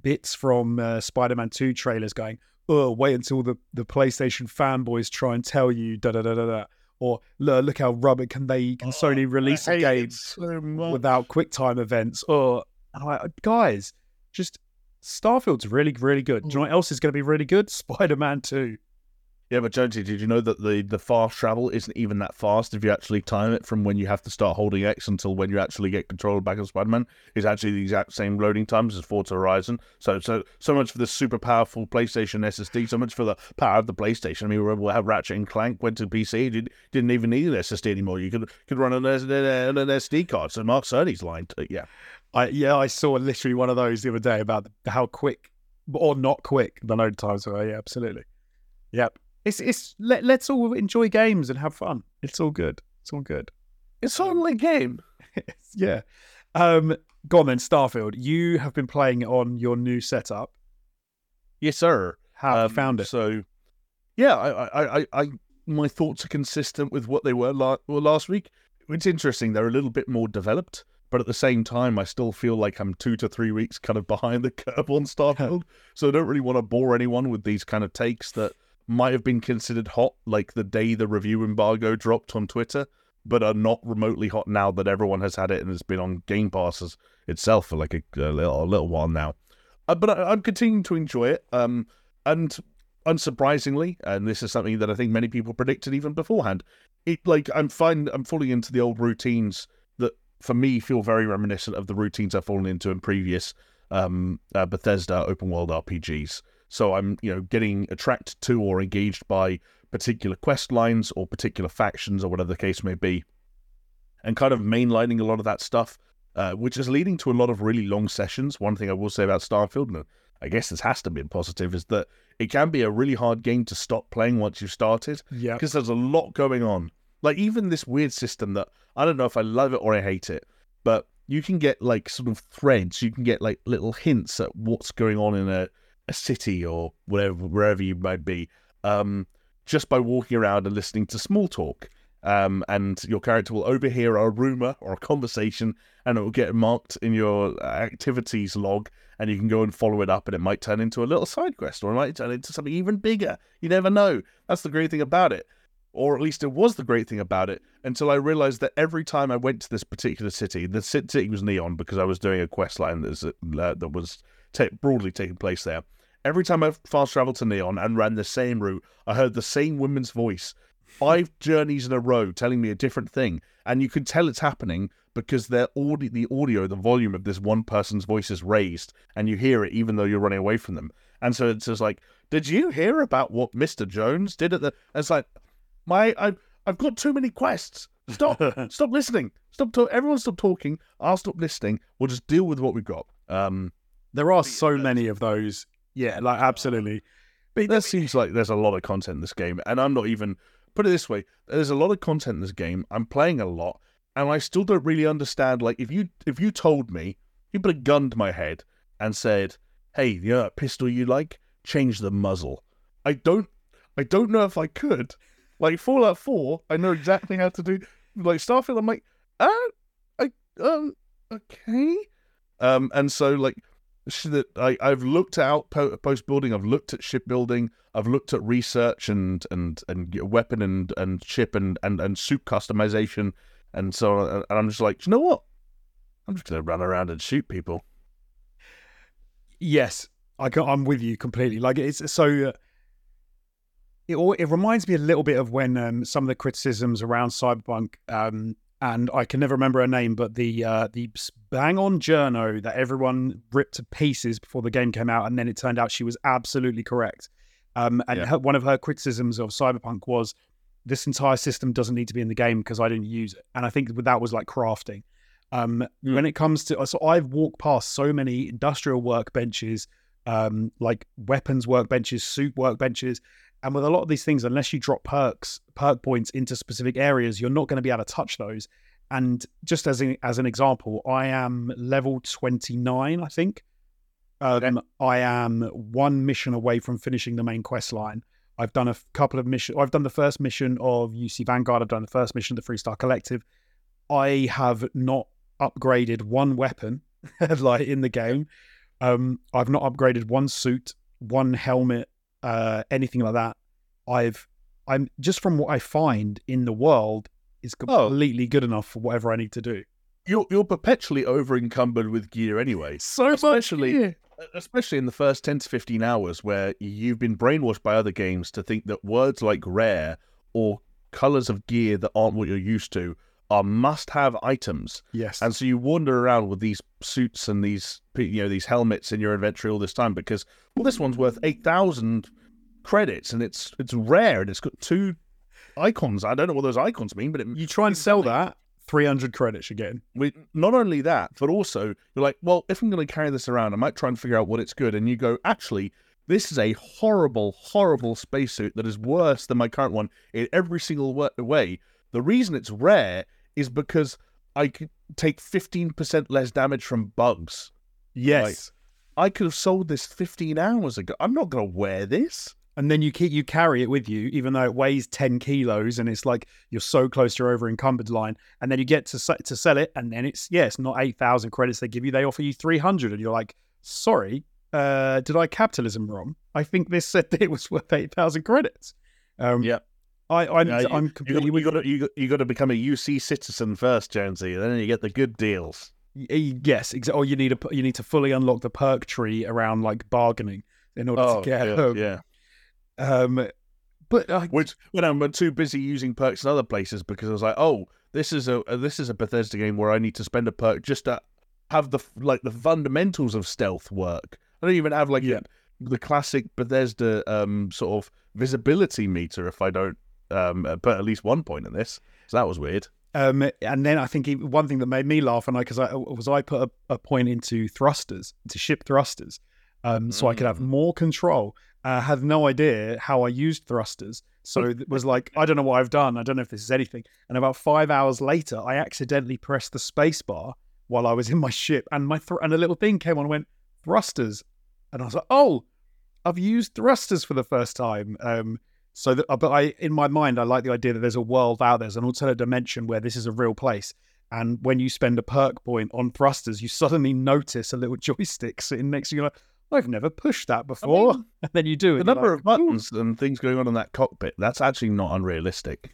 bits from uh, Spider Man Two trailers, going, "Oh, wait until the the PlayStation fanboys try and tell you da da da da da," or "Look, how rubber can they can Sony release a Oh, game so without QuickTime events?" Or like, guys, just Starfield's really really good. Do you know mm. what else is going to be really good? Spider Man Two. Yeah, but Jonesy, did you know that the, the fast travel isn't even that fast if you actually time it from when you have to start holding X until when you actually get control back of Spider Man? Is actually the exact same loading times as Forza Horizon. So so so much for the super powerful PlayStation SSD, so much for the power of the PlayStation. I mean, remember how Ratchet and Clank went to PC, did, didn't even need an SSD anymore. You could could run an, an an SD card. So Mark Cerny's line, to, uh, yeah. I yeah, I saw literally one of those the other day about how quick or not quick the load times were. Yeah, absolutely. Yep. It's it's let, let's all enjoy games and have fun. It's all good. It's all good. It's only a game. yeah. Um go on then, Starfield. You have been playing it on your new setup. Yes, sir. How have Um, found it? So, yeah, I, I, I, I, my thoughts are consistent with what they were, la- were last week. It's interesting; they're a little bit more developed, but at the same time, I still feel like I'm two to three weeks kind of behind the curve on Starfield. so I don't really want to bore anyone with these kind of takes that might have been considered hot, like the day the review embargo dropped on Twitter, but are not remotely hot now that everyone has had it and has been on Game Passes itself for like a, a, little, a little while now. Uh, but I, I'm continuing to enjoy it. Um, and unsurprisingly, and this is something that I think many people predicted even beforehand, it like I'm fine. I'm falling into the old routines for me feel very reminiscent of the routines I've fallen into in previous um, uh, Bethesda open world RPGs. So I'm you know getting attracted to or engaged by particular quest lines or particular factions or whatever the case may be, and kind of mainlining a lot of that stuff. Uh, which is leading to a lot of really long sessions. One thing I will say about Starfield, and I guess this has to be positive, is that it can be a really hard game to stop playing once you've started yeah. because there's a lot going on. Like even this weird system that I don't know if I love it or I hate it, but you can get like sort of threads. You can get like little hints at what's going on in a, a city or whatever wherever you might be, um, just by walking around and listening to small talk. Um, and your character will overhear a rumor or a conversation, and it will get marked in your activities log, and you can go and follow it up, and it might turn into a little side quest, or it might turn into something even bigger. You never know. That's the great thing about it or at least it was the great thing about it until I realized that every time I went to this particular city, the city was Neon because I was doing a quest line that was, uh, broadly taking place there. Every time I fast traveled to Neon and ran the same route, I heard the same woman's voice, five journeys in a row, telling me a different thing, and you can tell it's happening because their audio, the audio, the volume of this one person's voice is raised, and you hear it even though you're running away from them. And so it's just like, did you hear about what Mister Jones did at the? It's like, my I've I've got too many quests. Stop. stop listening. Stop talking. Everyone stop talking. I'll stop listening. We'll just deal with what we've got. Um, there are so many of those. Yeah, like absolutely. But that seems like there's a lot of content in this game, and I'm not even put it this way: there's a lot of content in this game. I'm playing a lot, and I still don't really understand. Like, if you if you told me, you put a gun to my head and said, "Hey, you know that pistol you like? Change the muzzle." I don't, I don't know if I could. Like Fallout Four, I know exactly how to do. Like Starfield, I'm like, uh, I um, okay, um, and so like that I, I've looked at post building, I've looked at shipbuilding, I've looked at research and and and weapon and and ship and and and suit customization and so on. And I'm just like, you know what? I'm just gonna run around and shoot people. Yes, I can, I am with you completely. Like it's so. Uh, it it reminds me a little bit of when um, some of the criticisms around Cyberpunk um, and I can never remember her name, but the uh, the bang on journo that everyone ripped to pieces before the game came out, and then it turned out she was absolutely correct. Um, and yeah. her, one of her criticisms of Cyberpunk was this entire system doesn't need to be in the game because I didn't use it, and I think that was like crafting. Um, mm. When it comes to so I've walked past so many industrial workbenches, um, like weapons workbenches, suit workbenches, and with a lot of these things, unless you drop perks, perk points into specific areas, you're not going to be able to touch those. And just as an, as an example, I am level 29, I think. Um, okay. I am one mission away from finishing the main quest line. I've done a couple of missions. I've done the first mission of UC Vanguard. I've done the first mission of the Freestar Collective. I have not upgraded one weapon like in the game. Um, I've not upgraded one suit, one helmet, uh, anything like that. I've I'm just from what I find in the world is oh. completely oh. good enough for whatever I need to do. You're you're perpetually over encumbered with gear anyway. So especially, much gear. Especially in the first ten to fifteen hours where you've been brainwashed by other games to think that words like rare or colors of gear that aren't what you're used to are must-have items. Yes. And so you wander around with these suits and these you know these helmets in your inventory all this time because well this one's worth 8000 credits and it's it's rare and it's got two icons. I don't know what those icons mean, but it, you try and sell that 300 credits you're. We, not only that, but also you're like, well, if I'm going to carry this around, I might try and figure out what it's good. And you go, actually, this is a horrible, horrible spacesuit that is worse than my current one in every single way. The reason it's rare is because I could take 15% less damage from bugs. Yes. Like, I could have sold this 15 hours ago. I'm not going to wear this. And then you keep you carry it with you, even though it weighs 10 kilos and it's like you're so close to your over encumbered line. And then you get to to sell it, and then it's yeah, it's not 8,000 credits they give you, they offer you 300. And you're like, sorry, uh, did I capitalism wrong? I think this said that it was worth 8,000 credits. Um, yeah. I, I'm, yeah, I'm completely. You got, you, got, you got to become a UC citizen first, Jonesy. Then you get the good deals. Yes, exactly. Or you need a you need to fully unlock the perk tree around like bargaining in order oh, to get yeah, um, yeah. Um, but uh, which when I'm too busy using perks in other places because I was like, oh, this is a this is a Bethesda game where I need to spend a perk just to have the like the fundamentals of stealth work. I don't even have like yeah. the classic Bethesda um, sort of visibility meter if I don't um, put at least one point in this. So that was weird. Um, and then I think one thing that made me laugh, and I because I was I put a, a, point into thrusters, into ship thrusters, um, mm. so I could have mm. more control. I uh, had no idea how I used thrusters, so it was like I don't know what I've done. I don't know if this is anything. And about five hours later, I accidentally pressed the space bar while I was in my ship, and my thr- and a little thing came on and went thrusters, and I was like, oh, I've used thrusters for the first time. Um, so, that, uh, but I, in my mind, I like the idea that there's a world out there, there's an alternate dimension where this is a real place. And when you spend a perk point on thrusters, you suddenly notice a little joystick sitting next to you. Like, I've never pushed that before. I mean, and then you do. It. The number like, of buttons Ooh. and things going on in that cockpit, that's actually not unrealistic.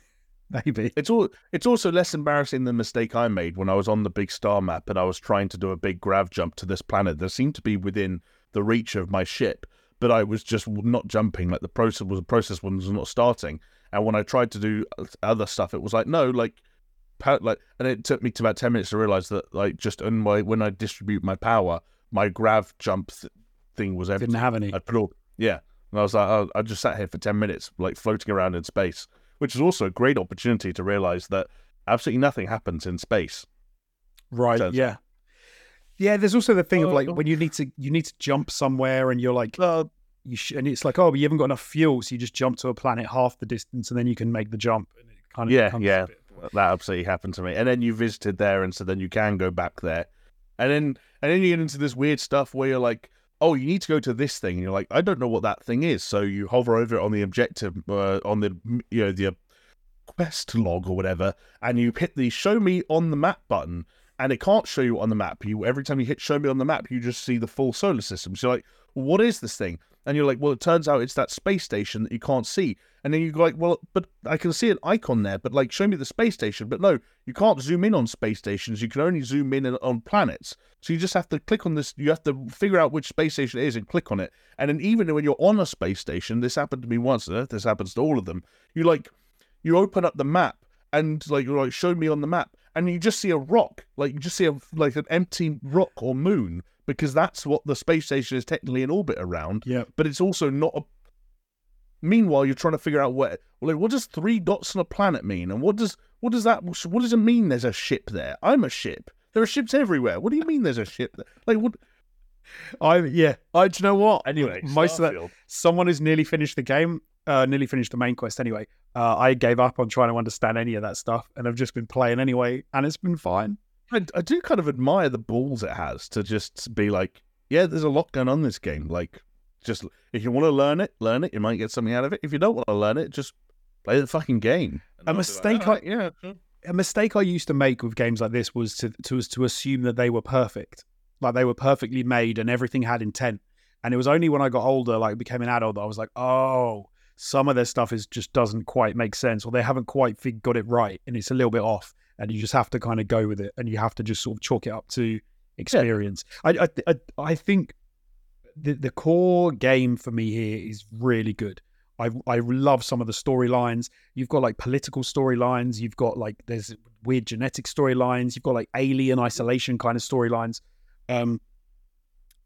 Maybe. It's all it's also less embarrassing than the mistake I made when I was on the big star map and I was trying to do a big grav jump to this planet that seemed to be within the reach of my ship but I was just not jumping. Like the process was the process was not starting. And when I tried to do other stuff, it was like no, like like, and it took me to about ten minutes to realize that like just in my when I distribute my power, my grav jump th- thing was everything. Didn't have any. I put all yeah, and I was like, oh, I just sat here for ten minutes, like floating around in space, which is also a great opportunity to realize that absolutely nothing happens in space. Right. Yeah. Yeah. There's also the thing of Oh, like oh. when you need to you need to jump somewhere and you're like Uh, you sh- and it's like oh but you haven't got enough fuel so you just jump to a planet half the distance and then you can make the jump. And it kind of Yeah, yeah. bit- that absolutely happened to me. And then you visited there, and so then you can go back there, and then and then you get into this weird stuff where you're like, oh, you need to go to this thing, and you're like, I don't know what that thing is. So you hover over it on the objective, uh, on the you know the quest log or whatever, and you hit the show me on the map button, and it can't show you on the map. You every time you hit show me on the map, you just see the full solar system. So you're like, what is this thing? And you're like, well, it turns out it's that space station that you can't see. And then you go like, well, but I can see an icon there, but like, show me the space station. But no, you can't zoom in on space stations. You can only zoom in on planets. So you just have to click on this. You have to figure out which space station it is and click on it. And then even when you're on a space station, this happened to me once. This happens to all of them. You like, you open up the map and like you're like, show me on the map, and you just see a rock. Like you just see a like an empty rock or moon because that's what the space station is technically in orbit around Yeah. but it's also not a. Meanwhile, you're trying to figure out what, well, like, what does three dots on a planet mean, and what does what does that what does it mean? There's a ship there. I'm a ship. There are ships everywhere. What do you mean there's a ship there? Like what? I yeah. I do you know what? Anyway, most of that someone who's nearly finished the game, uh, nearly finished the main quest anyway. Uh, I gave up on trying to understand any of that stuff, and I've just been playing anyway, and it's been fine. I, I do kind of admire the balls it has to just be like, yeah, there's a lot going on in this game. Like, just if you want to learn it, learn it. You might get something out of it. If you don't want to learn it, just play the fucking game. And A I'll like, mistake "Alright, yeah, sure." a mistake I used to make with games like this was to to was to assume that they were perfect, like they were perfectly made and everything had intent. And it was only when I got older, like became an adult, that I was like, oh, some of their stuff is just doesn't quite make sense, or they haven't quite got it right, and it's a little bit off. And you just have to kind of go with it, and you have to just sort of chalk it up to experience. I, I I I think the the core game for me here is really good. I I love some of the storylines. You've got like political storylines. You've got like there's weird genetic storylines. You've got like alien isolation kind of storylines. Um,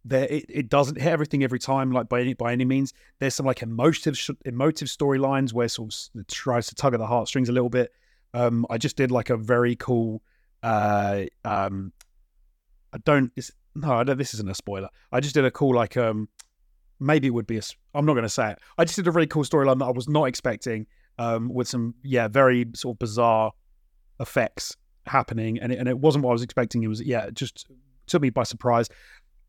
there it, it doesn't hit everything every time like by any by any means. There's some like emotive emotive storylines where sort of it tries to tug at the heartstrings a little bit. Um, I just did like a very cool. Uh, um, I don't. It's, no, I don't. This isn't a spoiler. I just did a cool like um maybe it would be a. I'm not going to say it. I just did a really cool storyline that I was not expecting. Um, with some yeah very sort of bizarre effects happening, and it, and it wasn't what I was expecting. It was yeah, it just took me by surprise.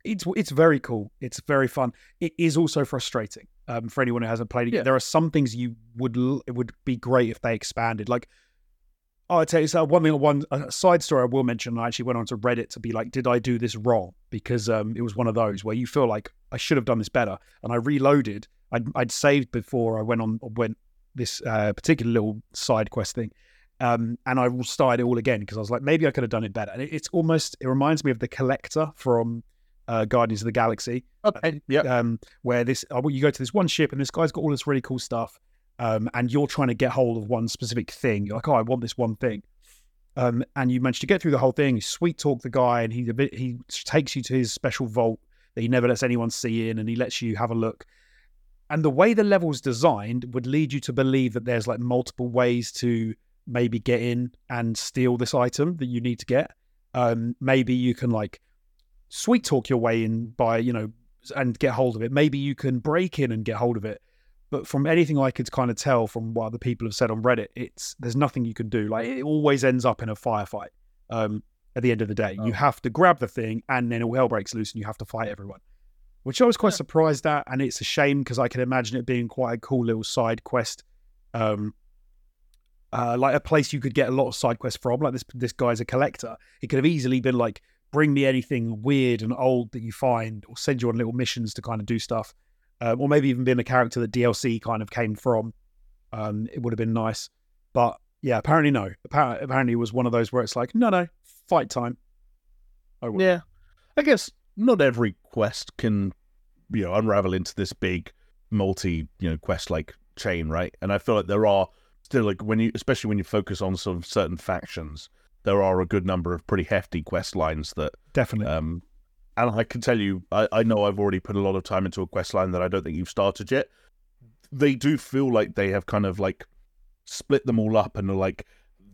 It's it's very cool. It's very fun. It is also frustrating um, for anyone who hasn't played it. Yeah. There are some things you would it would be great if they expanded. Like oh, I tell you, so one thing, one a side story I will mention. I actually went onto Reddit to be like, did I do this wrong? Because um, it was one of those where you feel like I should have done this better, and I reloaded. I'd, I'd saved before I went on went this uh, particular little side quest thing. Um, and I started it all again because I was like, maybe I could have done it better. And it, it's almost, it reminds me of the collector from uh, Guardians of the Galaxy, Okay. Yeah. um, where this uh, you go to this one ship and this guy's got all this really cool stuff, um, and you're trying to get hold of one specific thing. You're like, oh, I want this one thing, um, and you manage to get through the whole thing. You sweet talk the guy, and he a bit, he takes you to his special vault that he never lets anyone see in, and he lets you have a look. And the way the level's designed would lead you to believe that there's like multiple ways to maybe get in and steal this item that you need to get. Um, maybe you can like sweet talk your way in by you know and get hold of it. Maybe you can break in and get hold of it. But from anything I could kind of tell from what other people have said on Reddit, it's there's nothing you can do. Like it always ends up in a firefight. Um, at the end of the day, Oh. you have to grab the thing, and then all hell breaks loose, and you have to fight everyone. Which I was quite Yeah. surprised at, and it's a shame because I can imagine it being quite a cool little side quest. Um, uh, like a place you could get a lot of side quests from. Like this, this guy's a collector. It could have easily been like, bring me anything weird and old that you find, or send you on little missions to kind of do stuff, um, or maybe even being a character that DLC kind of came from. Um, it would have been nice, but yeah, apparently no. Apparently, apparently it was one of those where it's like, no, no, fight time. Oh. Yeah. I guess not every quest can, you know, unravel into this big multi, you know, quest like chain, right? And I feel like there are still like when you especially when you focus on sort of certain factions, there are a good number of pretty hefty quest lines that definitely. um and I can tell you I, I know I've already put a lot of time into a quest line that I don't think you've started yet. They do feel like they have kind of like split them all up and are like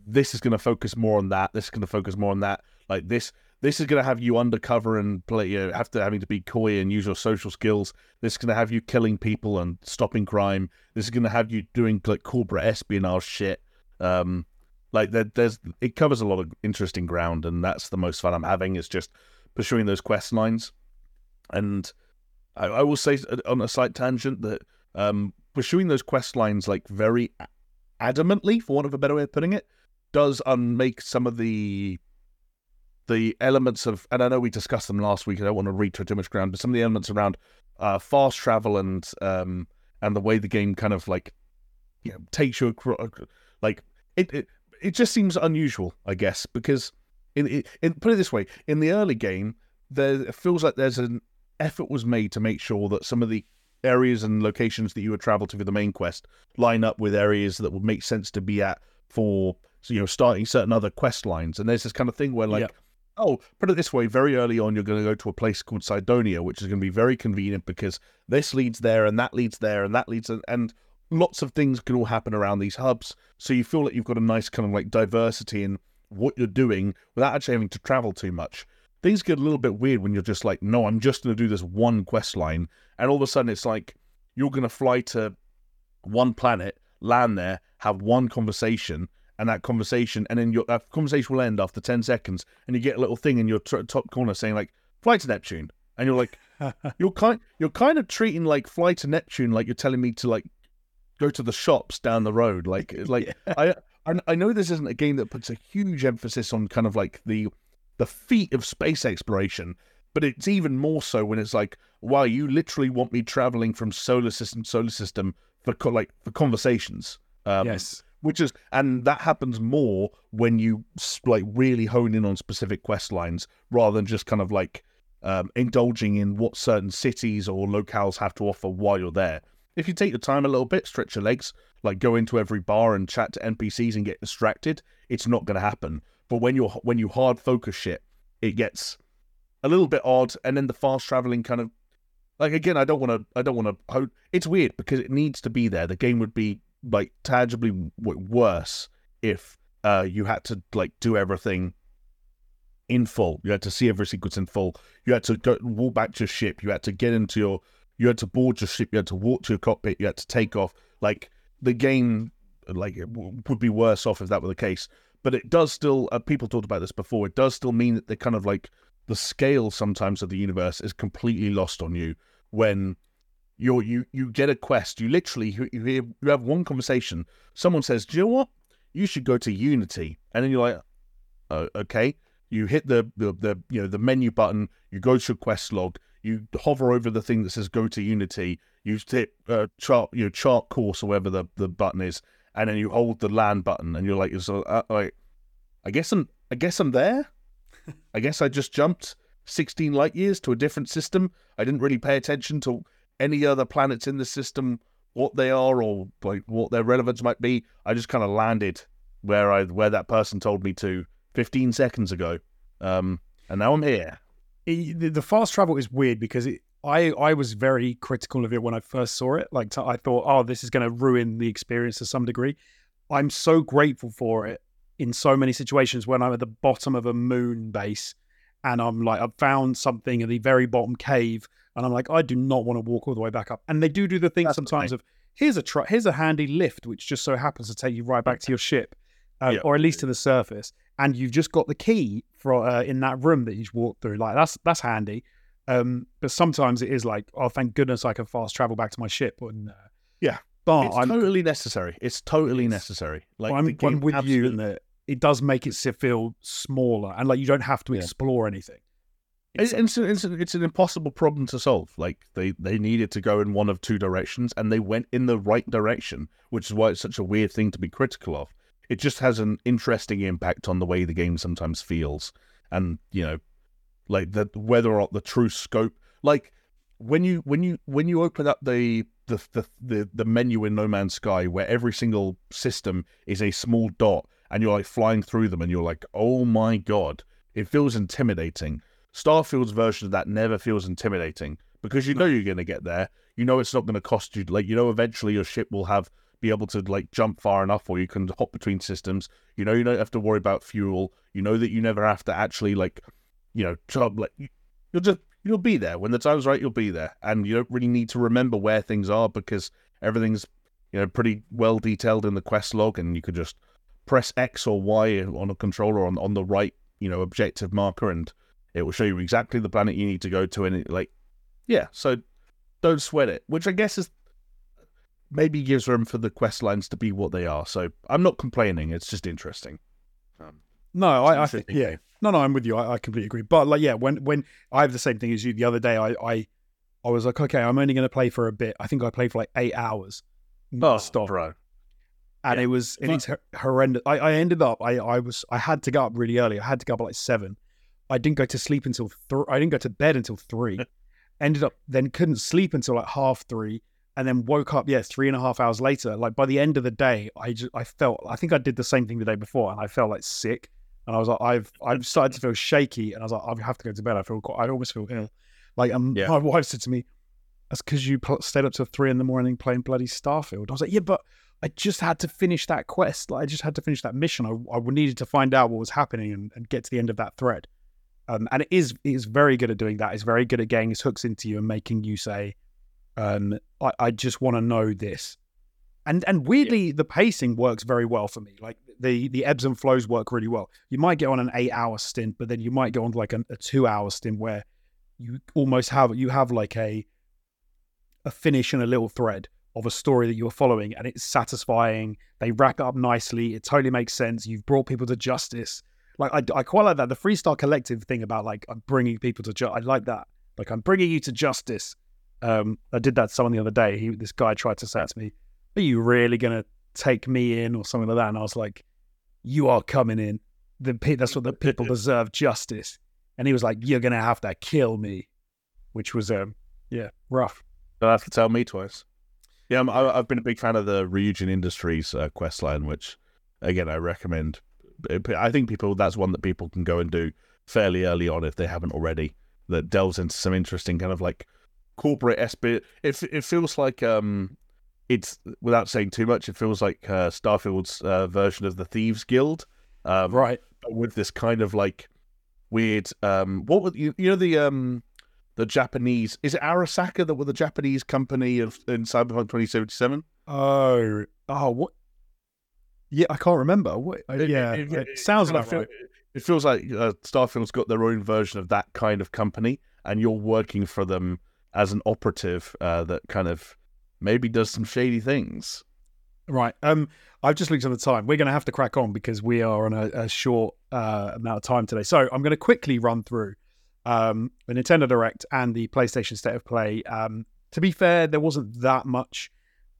this is going to focus more on that. This is going to focus more on that. Like this, this is going to have you undercover and play, you know, have to having to be coy and use your social skills. This is going to have you killing people and stopping crime. This is going to have you doing like corporate espionage shit. Um, like there, there's, it covers a lot of interesting ground, and that's the most fun I'm having. Is just pursuing those quest lines. And I, I will say on a slight tangent that um, pursuing those quest lines like very adamantly, for want of a better way of putting it, does unmake some of the the elements of, and I know we discussed them last week. I don't want to retread too much ground, but some of the elements around uh, fast travel and um, and the way the game kind of like you know takes you across, like it, it it just seems unusual, I guess, because in, in put it this way, in the early game, there it feels like there's an effort was made to make sure that some of the areas and locations that you would travel to for the main quest line up with areas that would make sense to be at for you know starting certain other quest lines. And there's this kind of thing where like oh, put it this way, very early on, you're going to go to a place called Cydonia, which is going to be very convenient because this leads there and that leads there and that leads, and lots of things can all happen around these hubs. So you feel like you've got a nice kind of like diversity in what you're doing without actually having to travel too much. Things get a little bit weird when you're just like, no, I'm just going to do this one quest line. And all of a sudden, it's like you're going to fly to one planet, land there, have one conversation, and that conversation, and then your that conversation will end after ten seconds, and you get a little thing in your t- top corner saying like "Fly to Neptune," and you're like, you're kind you're kind of treating like "Fly to Neptune" like you're telling me to like go to the shops down the road, like like yeah. I I know this isn't a game that puts a huge emphasis on kind of like the the feat of space exploration, but it's even more so when it's like, wow, you literally want me traveling from solar system to solar system for co- like for conversations. Um, yes which is and that happens more when you like really hone in on specific quest lines rather than just kind of like um, indulging in what certain cities or locales have to offer while you're there. If you take your time a little bit, stretch your legs, like go into every bar and chat to NPCs and get distracted, it's not going to happen. But when you're when you hard focus shit, it gets a little bit odd, and then the fast traveling kind of like again, I don't want to I don't want to. It's weird because it needs to be there. The game would be like tangibly worse if uh, you had to like do everything in full. You had to see every sequence in full. You had to go walk back to your ship. You had to get into your. You had to board your ship. You had to walk to your cockpit. You had to take off. Like the game, like it w- would be worse off if that were the case. But it does still. Uh, people talked about this before. It does still mean that they kind of like the scale sometimes of the universe is completely lost on you when you you you get a quest. You literally you, you you have one conversation. Someone says, "Do you know what? You should go to Unity," and then you're like, oh, "Okay." You hit the, the the you know the menu button. You go to your quest log. You hover over the thing that says "Go to Unity." You hit uh, chart you know chart course or whatever the, the button is, and then you hold the land button, and you're like, you're so, uh, like, I guess I'm I guess I'm there. I guess I just jumped 16 light years to a different system. I didn't really pay attention to any other planets in the system, what they are or like what their relevance might be. I just kind of landed where I where that person told me to 15 seconds ago, um, and now I'm here. It, the fast travel is weird because it, I I was very critical of it when I first saw it. Like I thought, oh, this is going to ruin the experience to some degree. I'm so grateful for it in so many situations when I'm at the bottom of a moon base and I'm like I've found something in the very bottom cave and I'm like, I do not want to walk all the way back up. And they do do the thing That's sometimes of here's a truck, here's a handy lift, which just so happens to take you right back to your ship, yeah. or at least to the surface, and you've just got the key for uh, in that room that you walked through. Like that's that's handy. Um, but sometimes it is like, oh, thank goodness I can fast travel back to my ship. And uh, yeah, but it's I'm, totally necessary. It's totally necessary. Like I'm, I'm with absolutely... you in that it does make it feel smaller, and like you don't have to yeah. explore anything. It's, it's, it's, it's, an impossible problem to solve. Like they, they needed to go in one of two directions, and they went in the right direction, which is why it's such a weird thing to be critical of. It just has an interesting impact on the way the game sometimes feels, and you know, like the whether or not the true scope. Like when you when you when you open up the the the the, the menu in No Man's Sky, where every single system is a small dot, and you're like flying through them, and you're like, oh my god, it feels intimidating Starfield's version of that never feels intimidating because you know you're going to get there. You know it's not going to cost you. Like you know, eventually your ship will have be able to like jump far enough, or you can hop between systems. You know, you don't have to worry about fuel. You know that you never have to actually like, you know, like you'll just you'll be there when the time's right. You'll be there, and you don't really need to remember where things are because everything's you know pretty well detailed in the quest log, and you could just press X or Y on a controller on on the right you know objective marker, and it will show you exactly the planet you need to go to, and it like yeah, so don't sweat it. Which I guess is maybe gives room for the quest lines to be what they are. So I'm not complaining. It's just interesting. Um, no, I, I think yeah. No, no, I'm with you. I, I, completely agree. But like, yeah, when when I have the same thing as you. The other day, I I, I was like, okay, I'm only going to play for a bit. I think I played for like eight hours. Oh, stop, bro. And yeah. it was it is horrendous. I, I ended up I I was I had to get up really early. I had to go up at like seven. I didn't go to sleep until th- I didn't go to bed until three. Ended up then couldn't sleep until like half three and then woke up yeah three and a half hours later. Like by the end of the day i just i felt i think i did the same thing the day before and i felt like sick. And i was like i've i've started to feel shaky and i was like i have to go to bed. I feel i almost feel ill. Like um, yeah. my wife said to me that's because you stayed up till three in the morning playing bloody starfield. I was like yeah but i just had to finish that quest. Like i just had to finish that mission. I, I needed to find out what was happening and, and get to the end of that thread. Um, and it is it is very good at doing that. It's very good at getting its hooks into you and making you say um, I, I just want to know this. And and weirdly, yeah. the pacing works very well for me. Like the the ebbs and flows work really well. You might get on an eight hour stint, but then you might go on like a, a two hour stint where you almost have you have like a a finish and a little thread of a story that you're following, and it's satisfying. They wrap it up nicely. It totally makes sense. You've brought people to justice. Like I, I quite like that. The Freestar Collective thing about like I'm bringing people to justice. I like that. Like I'm bringing you to justice um, I did that to someone the other day. He, this guy tried to say to me, "Are you really going to take me in or something like that?" And I was like, "You are coming in. The that's what the people deserve justice." And he was like, "You're going to have to kill me," which was um, yeah, rough. You'll have to tell me twice. Yeah, i have been a big fan of the Ryujin Industries uh, quest line, which again I recommend. I think people that's one that people can go and do fairly early on if they haven't already. That delves into some interesting kind of like corporate esprit. It it feels like um, it's without saying too much. It feels like uh, Starfield's uh, version of the Thieves Guild, um, right? With this kind of like weird. Um, what would you, you know the um the Japanese is it Arasaka that were the Japanese company of in Cyberpunk 2077? Oh, oh, what? Yeah, I can't remember. What? Uh, yeah, it, it, it sounds about right. It feels like uh, Starfield's got their own version of that kind of company, and you're working for them as an operative uh, that kind of maybe does some shady things. Right. Um, I've just looked at the time. We're going to have to crack on because we are on a, a short uh, amount of time today. So I'm going to quickly run through um, the Nintendo Direct and the PlayStation State of Play. Um, to be fair, there wasn't that much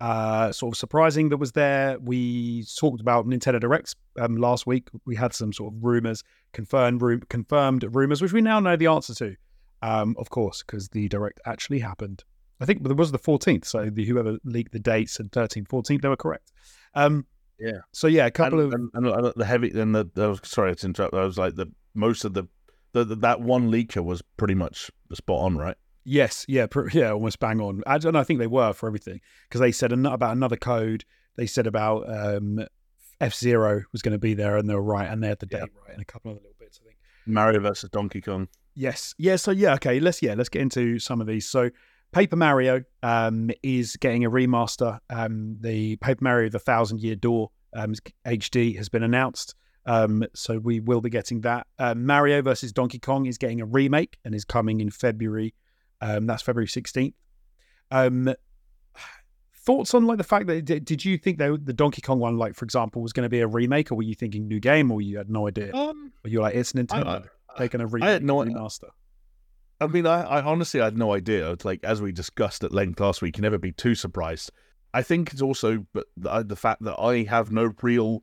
uh, sort of surprising that was there. We talked about Nintendo Directs um, last week. We had some sort of rumors, confirmed, ru- confirmed rumors, which we now know the answer to um, of course, because the direct actually happened. I think there was the 14th, so the whoever leaked the dates and 13th, 14th, they were correct. Um, yeah. So yeah, a couple and, of and, and, the heavy. Then the, the sorry to interrupt. I was like the most of the, the, the that one leaker was pretty much spot on, right? Yes, yeah, yeah, almost bang on. I don't know. I think they were for everything because they said about another code. They said about um, F Zero was going to be there, and they were right, and they had the date yeah. right, and a couple of little bits. I think Mario versus Donkey Kong. Yes. Yeah. So yeah. Okay. Let's yeah. Let's get into some of these. So Paper Mario um, is getting a remaster. Um, the Paper Mario: The Thousand Year Door um, HD has been announced. Um, so we will be getting that. Uh, Mario versus Donkey Kong is getting a remake and is coming in February. Um, that's February sixteenth. Um, thoughts on like the fact that did, did you think that the Donkey Kong one, like for example, was going to be a remake, or were you thinking new game, or you had no idea? Um, or you are like it's Nintendo? I, a re- I had no remaster. I mean, I, I honestly had no idea. It's like as we discussed at length last week, you never be too surprised. I think it's also but the, the fact that I have no real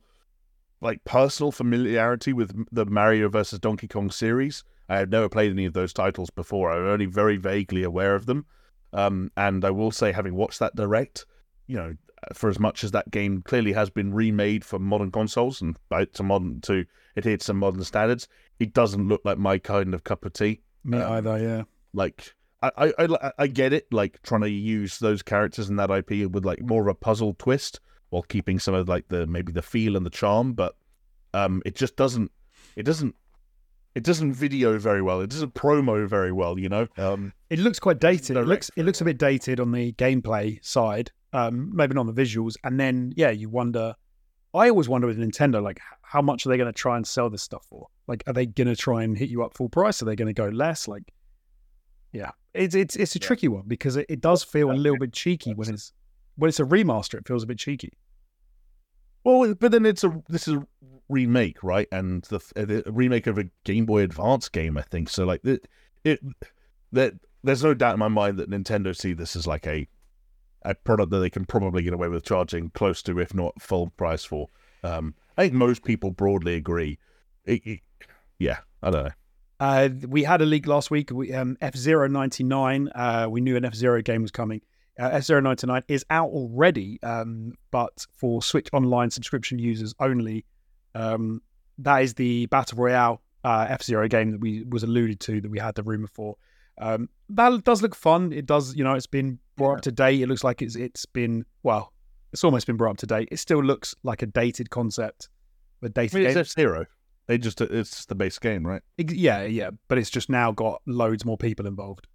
like personal familiarity with the Mario versus Donkey Kong series. I have never played any of those titles before. I'm only very vaguely aware of them. Um, and I will say, having watched that direct, you know, for as much as that game clearly has been remade for modern consoles and to modern to adhere to some modern standards, it doesn't look like my kind of cup of tea. Me um, either, yeah. Like I, I I get it, like trying to use those characters and that IP with like more of a puzzle twist. while keeping some of like the maybe the feel and the charm, but um, it just doesn't. It doesn't. It doesn't video very well. It doesn't promo very well. You know. Um, It looks quite dated. It looks it looks a bit dated on the gameplay side, um, maybe not on the visuals. And then yeah, you wonder. I always wonder with Nintendo, like how much are they going to try and sell this stuff for? Like, are they going to try and hit you up full price? Are they going to go less? Like, yeah, it's it's it's a Yeah. tricky one because it, it does feel a little bit cheeky when it's when it's a remaster. It feels a bit cheeky. Well, but then it's a this is a remake, right? And the, the remake of a Game Boy Advance game, I think. So like it, it that there's no doubt in my mind that Nintendo see this as like a a product that they can probably get away with charging close to, if not full price for. Um, I think most people broadly agree. It- it- yeah, I don't know. Uh, we had a leak last week. We, um, F Zero ninety nine. Uh, we knew an F Zero game was coming. Uh, F Zero ninety nine is out already, um, but for Switch Online subscription users only. Um, that is the battle royale uh, F Zero game that we was alluded to that we had the rumor for. Um, that does look fun. It does, you know, it's been brought up to date. It looks like it's it's been well, it's almost been brought up to date. It still looks like a dated concept, a I dated mean, game. it's F Zero. They just it's the base game, right? Yeah, yeah, but it's just now got loads more people involved.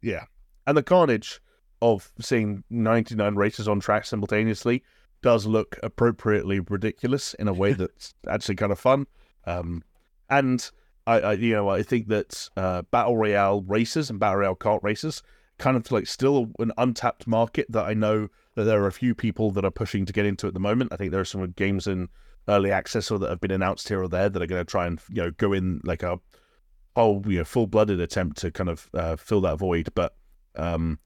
Yeah. And the carnage of seeing 99 races on track simultaneously does look appropriately ridiculous in a way that's actually kind of fun. Um, and I, I, you know, I think that uh, battle royale races and battle royale kart races kind of like still an untapped market that I know that there are a few people that are pushing to get into at the moment. I think there are some games in early access or that have been announced here or there that are going to try and you know go in like a whole you know full blooded attempt to kind of uh, fill that void. But um,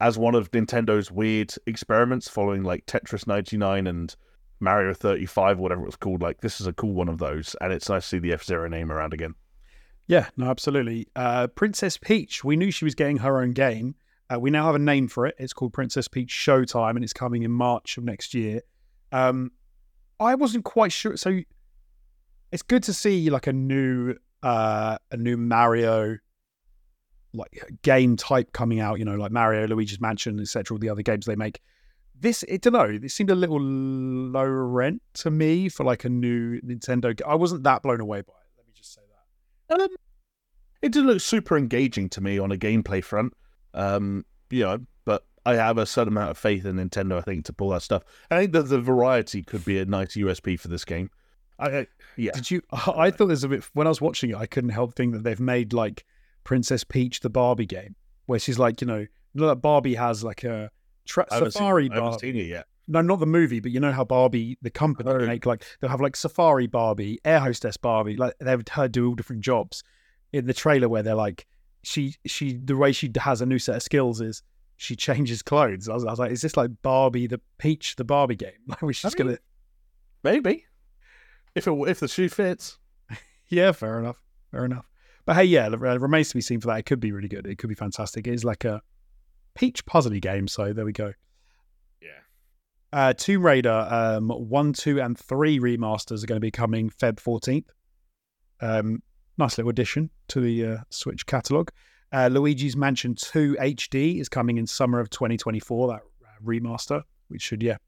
as one of Nintendo's weird experiments following like Tetris 99 and Mario 35, whatever it was called, like this is a cool one of those, and it's nice to see the F Zero name around again. Yeah, no, absolutely. Uh, Princess Peach, we knew she was getting her own game. Uh, we now have a name for it. It's called Princess Peach Showtime, and it's coming in March of next year. Um, I wasn't quite sure. So it's good to see like a new, uh, a new Mario like game type coming out. You know, like Mario, Luigi's Mansion, etc. All the other games they make. This, I don't know. It seemed a little low rent to me for like a new Nintendo. I wasn't that blown away by it. Let me just say that. Um, it didn't look super engaging to me on a gameplay front. Um, you know, but I have a certain amount of faith in Nintendo. I think to pull that stuff. I think that the variety could be a nice USP for this game. I, I yeah. Did you? I thought there's a bit when I was watching it. I couldn't help think that they've made like Princess Peach the Barbie game, where she's like, you know, you know that Barbie has like a tra- I haven't seen- safari I haven't seen it yet. No, not the movie, but you know how Barbie, the company, Oh. make like they'll have like Safari Barbie, Air Hostess Barbie. Like they've her do all different jobs in the trailer where they're like, she she the way she has a new set of skills is she changes clothes. I was, I was like, is this like Barbie the Peach the Barbie game? Like we're just I mean- gonna Maybe if it if the shoe fits. Yeah, fair enough. Fair enough. But hey, yeah, it uh, remains to be seen for that. It could be really good. It could be fantastic. It is like a peach puzzly game. So there we go. Uh, Tomb Raider um, 1, 2, and 3 remasters are going to be coming Feb 14th. Um, nice little addition to the uh, Switch catalogue. Uh, Luigi's Mansion 2 HD is coming in summer of 2024, that uh, remaster, which should, yeah,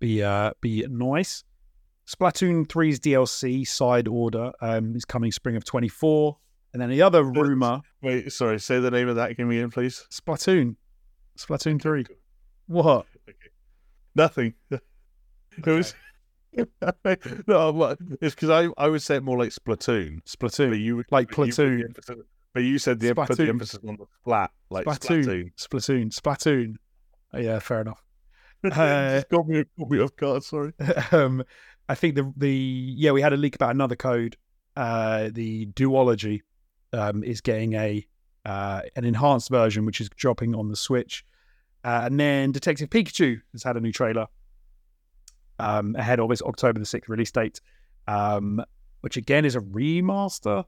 be uh, be nice. Splatoon 3's DLC Side Order um, is coming spring of 24. And then the other rumor, Wait, sorry. Say the name of that game again, please. Splatoon. Splatoon 3. What? Nothing. It was. no, it's because I, I would say it more like Splatoon. Splatoon. But you Like but you platoon. But you said the, put the emphasis on the flat, like Splatoon. Splatoon. Splatoon. Oh, yeah, fair enough. Uh, got me, got me off guard. Sorry. um, I think the the yeah we had a leak about another code. Uh, the duology um, is getting a uh, an enhanced version which is dropping on the Switch, uh, and then Detective Pikachu has had a new trailer um, ahead of its October the sixth release date, um, which again is a remaster.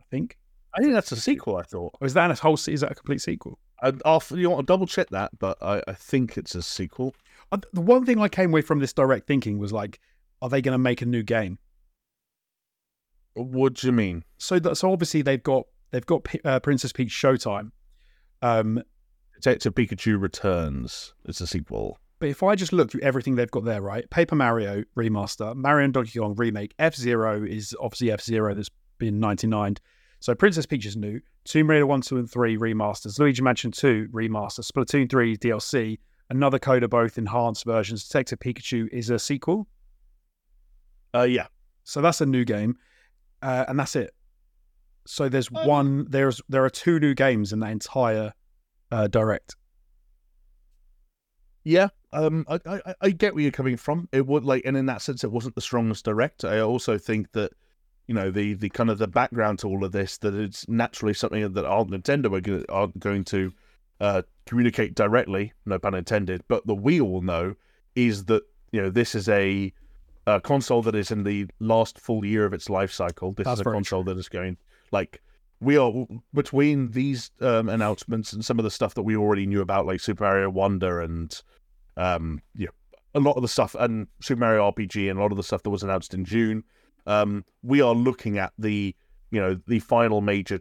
I think. I think that's a sequel. I thought. Or is that a whole? Is that a complete sequel? I, I'll, you want to double check that, but I, I think it's a sequel. Uh, The one thing I came away from this direct thinking was like, are they going to make a new game? What do you mean? so that so obviously they've got they've got P- uh, Princess Peach Showtime. Um, Detective Pikachu Returns. It's a sequel. But if I just look through everything they've got there, right? Paper Mario remaster, Mario and Donkey Kong remake, F Zero is obviously F Zero that's been 99. So Princess Peach is new. Tomb Raider 1, 2, and 3 remasters. Luigi Mansion 2 remaster. Splatoon 3 DLC. Another code of both enhanced versions. Detective Pikachu is a sequel. Uh, yeah. So that's a new game. Uh, and that's it. So there's one. There's there are two new games in that entire uh, direct. Yeah, um, I, I I get where you're coming from. It would like, and in that sense, it wasn't the strongest direct. I also think that you know the the kind of the background to all of this that it's naturally something that our Nintendo are, go- are going to uh, communicate directly, no pun intended. But the we all know is that you know this is a, a console that is in the last full year of its life cycle. This That's is a console that is going like we are between these um, announcements and some of the stuff that we already knew about, like Super Mario Wonder and um, yeah, a lot of the stuff and Super Mario RPG and a lot of the stuff that was announced in June. Um, we are looking at the you know the final major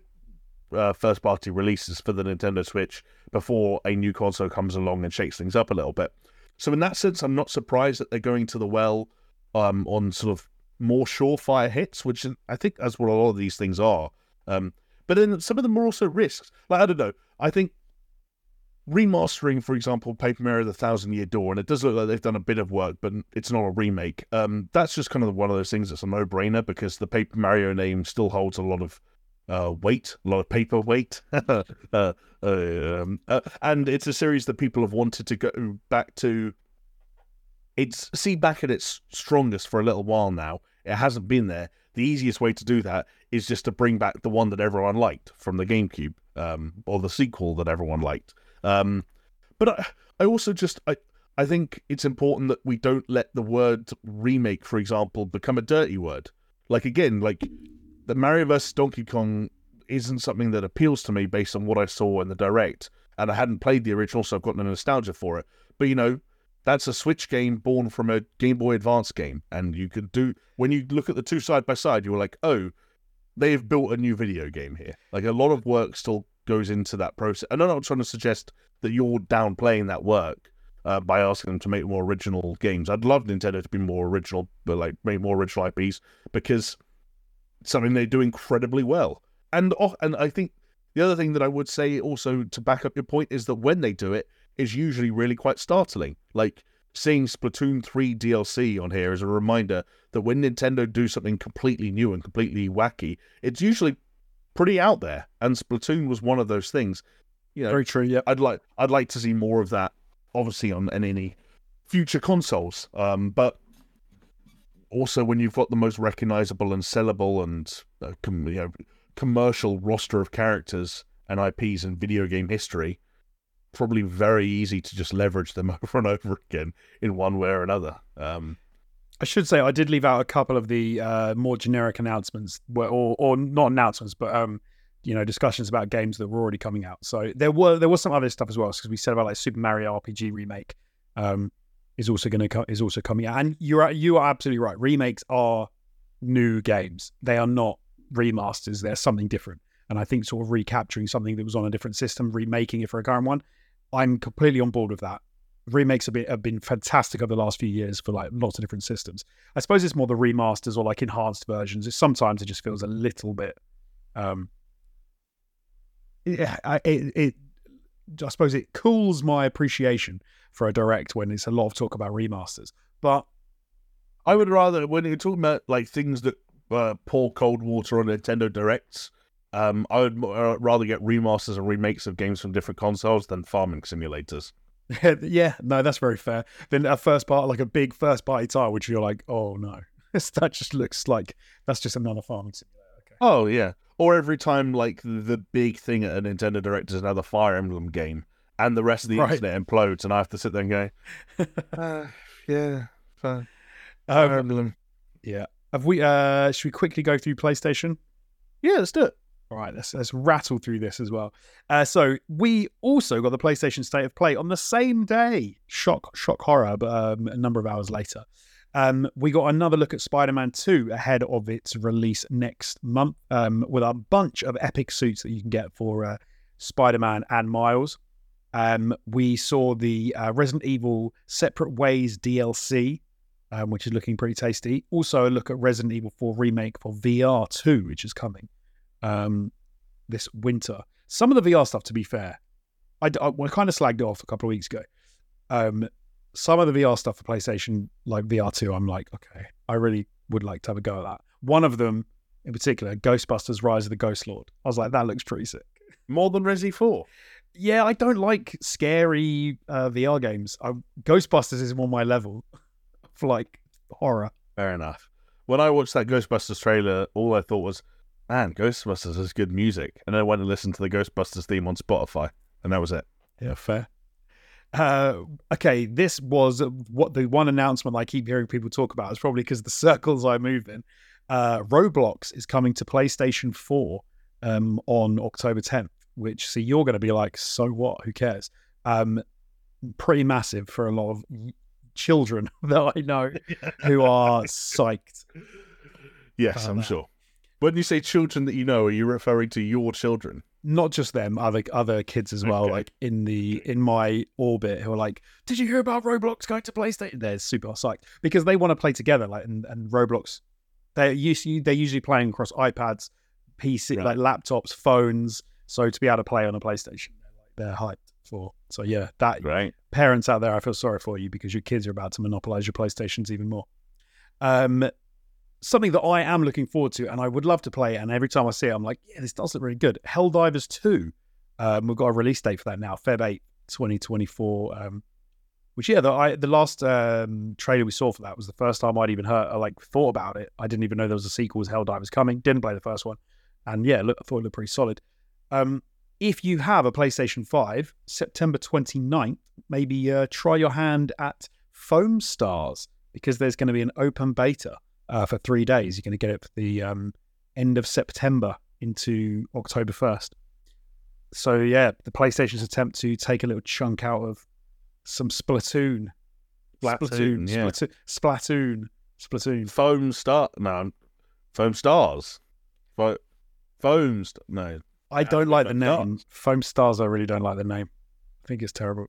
uh, first party releases for the Nintendo Switch before a new console comes along and shakes things up a little bit. So in that sense, I'm not surprised that they're going to the well um, on sort of more surefire hits, which I think that's what a lot of these things are. Um, but then some of them are also risks. Like I don't know. I think remastering, for example, Paper Mario: The Thousand Year Door, and it does look like they've done a bit of work, but it's not a remake. Um, that's just kind of one of those things that's a no-brainer because the Paper Mario name still holds a lot of uh, weight, a lot of paper weight, uh, uh, um, uh, and it's a series that people have wanted to go back to. It's see back at its strongest for a little while now. It hasn't been there. The easiest way to do that is just to bring back the one that everyone liked from the GameCube, um, or the sequel that everyone liked. Um, but I, I also just I, I think it's important that we don't let the word remake, for example, become a dirty word. Like again, like the Mario vs Donkey Kong isn't something that appeals to me based on what I saw in the direct, and I hadn't played the original, so I've got no nostalgia for it. But you know, that's a Switch game born from a Game Boy Advance game, and you could do when you look at the two side by side, you were like, oh, they've built a new video game here. Like a lot of work still goes into that process. And I'm not trying to suggest that you're downplaying that work uh, by asking them to make more original games. I'd love Nintendo to be more original, but like make more original IPs because something they do incredibly well. And oh, and I think the other thing that I would say also to back up your point is that when they do it, is usually really quite startling. Like seeing Splatoon 3 DLC on here is a reminder that when Nintendo do something completely new and completely wacky, it's usually pretty out there. And Splatoon was one of those things. You know, Very true. Yeah. I'd like I'd like to see more of that, obviously on any future consoles. Um, but also when you've got the most recognizable and sellable and uh, com- you know, commercial roster of characters and IPs in video game history, probably very easy to just leverage them over and over again in one way or another. Um, I should say I did leave out a couple of the uh, more generic announcements, or, or not announcements, but um, you know, discussions about games that were already coming out. So there were there was some other stuff as well, because we said about like Super Mario RPG remake um, is also going to co- is also coming out, and you're you are absolutely right. Remakes are new games; they are not remasters. They're something different, and I think sort of recapturing something that was on a different system, remaking it for a current one. I'm completely on board with that remakes have been, have been fantastic over the last few years for like lots of different systems. I suppose it's more the remasters or like enhanced versions. It, sometimes it just feels a little bit. Um, yeah, I, it, it, I suppose it cools my appreciation for a direct when it's a lot of talk about remasters. But I would rather when you're talking about like things that uh, pour cold water on Nintendo Directs. Um, I would uh, rather get remasters and remakes of games from different consoles than farming simulators. yeah, no, that's very fair. Then a first part, like a big first party title, which you're like, oh no, that just looks like that's just another farming simulator. Okay. Oh yeah, or every time like the big thing at a Nintendo Direct is another Fire Emblem game, and the rest of the Right. internet implodes, and I have to sit there and go, uh, yeah, Fire, Um, Emblem. yeah. Have we? uh Should we quickly go through PlayStation? Yeah, let's do it. All right, let's let's rattle through this as well. Uh, so we also got the PlayStation State of Play on the same day. Shock, shock, horror, but um, a number of hours later. Um, we got another look at Spider-Man 2 ahead of its release next month, um, with a bunch of epic suits that you can get for uh, Spider-Man and Miles. Um, we saw the uh, Resident Evil Separate Ways DLC, um, which is looking pretty tasty. Also, a look at Resident Evil 4 remake for VR 2, which is coming um, this winter. Some of the VR stuff, to be fair, I, I, I kind of slagged off a couple of weeks ago. Um, some of the VR stuff for PlayStation, like VR 2, I'm like, okay, I really would like to have a go at that. One of them in particular, Ghostbusters Rise of the Ghost Lord. I was like, that looks pretty sick. More than Resi 4. Yeah, I don't like scary uh, VR games. I, Ghostbusters is on my level for like horror. Fair enough. When I watched that Ghostbusters trailer, all I thought was, man, Ghostbusters has good music. And then I went and listened to the Ghostbusters theme on Spotify, and that was it. Yeah, fair. Uh, okay, this was what the one announcement I keep hearing people talk about. is probably because the circles I move in. Uh, Roblox is coming to PlayStation 4 um, on October 10th, which, see, you're going to be like, so what? Who cares? Um, pretty massive for a lot of children that I know who are psyched. Yes, I'm that. sure. When you say children that you know, are you referring to your children? Not just them, other other kids as well, Okay. like in the in my orbit who are like, Did you hear about Roblox going to PlayStation? They're super psyched because they want to play together, like and, and Roblox they're usually they're usually playing across iPads, PC Right. like laptops, phones. So to be able to play on a PlayStation, they're, like, they're hyped for. So yeah, that Right. parents out there, I feel sorry for you because your kids are about to monopolize your PlayStations even more. Um, something that I am looking forward to, and I would love to play, and every time I see it, I'm like, yeah, this does look really good. Helldivers 2. Um, we've got a release date for that now, Feb 8, 2024. Um, which yeah, the I, the last um, trailer we saw for that was the first time I'd even heard, uh, like, thought about it. I didn't even know there was a sequel, was Helldivers coming. Didn't play the first one, and yeah, look, I thought it looked pretty solid. Um, if you have a PlayStation 5, September 29th, maybe uh, try your hand at Foam Stars because there's going to be an open beta uh, for three days. You're going to get it for the um, end of September into October 1st. So, yeah, the PlayStation's attempt to take a little chunk out of some Splatoon. Splatoon, yeah. Splatoon. Splatoon. Splatoon. Foam star. No, foam stars. Fo- foam. St- no, I don't like the name. Foam Stars, I really don't like the name. I think it's terrible.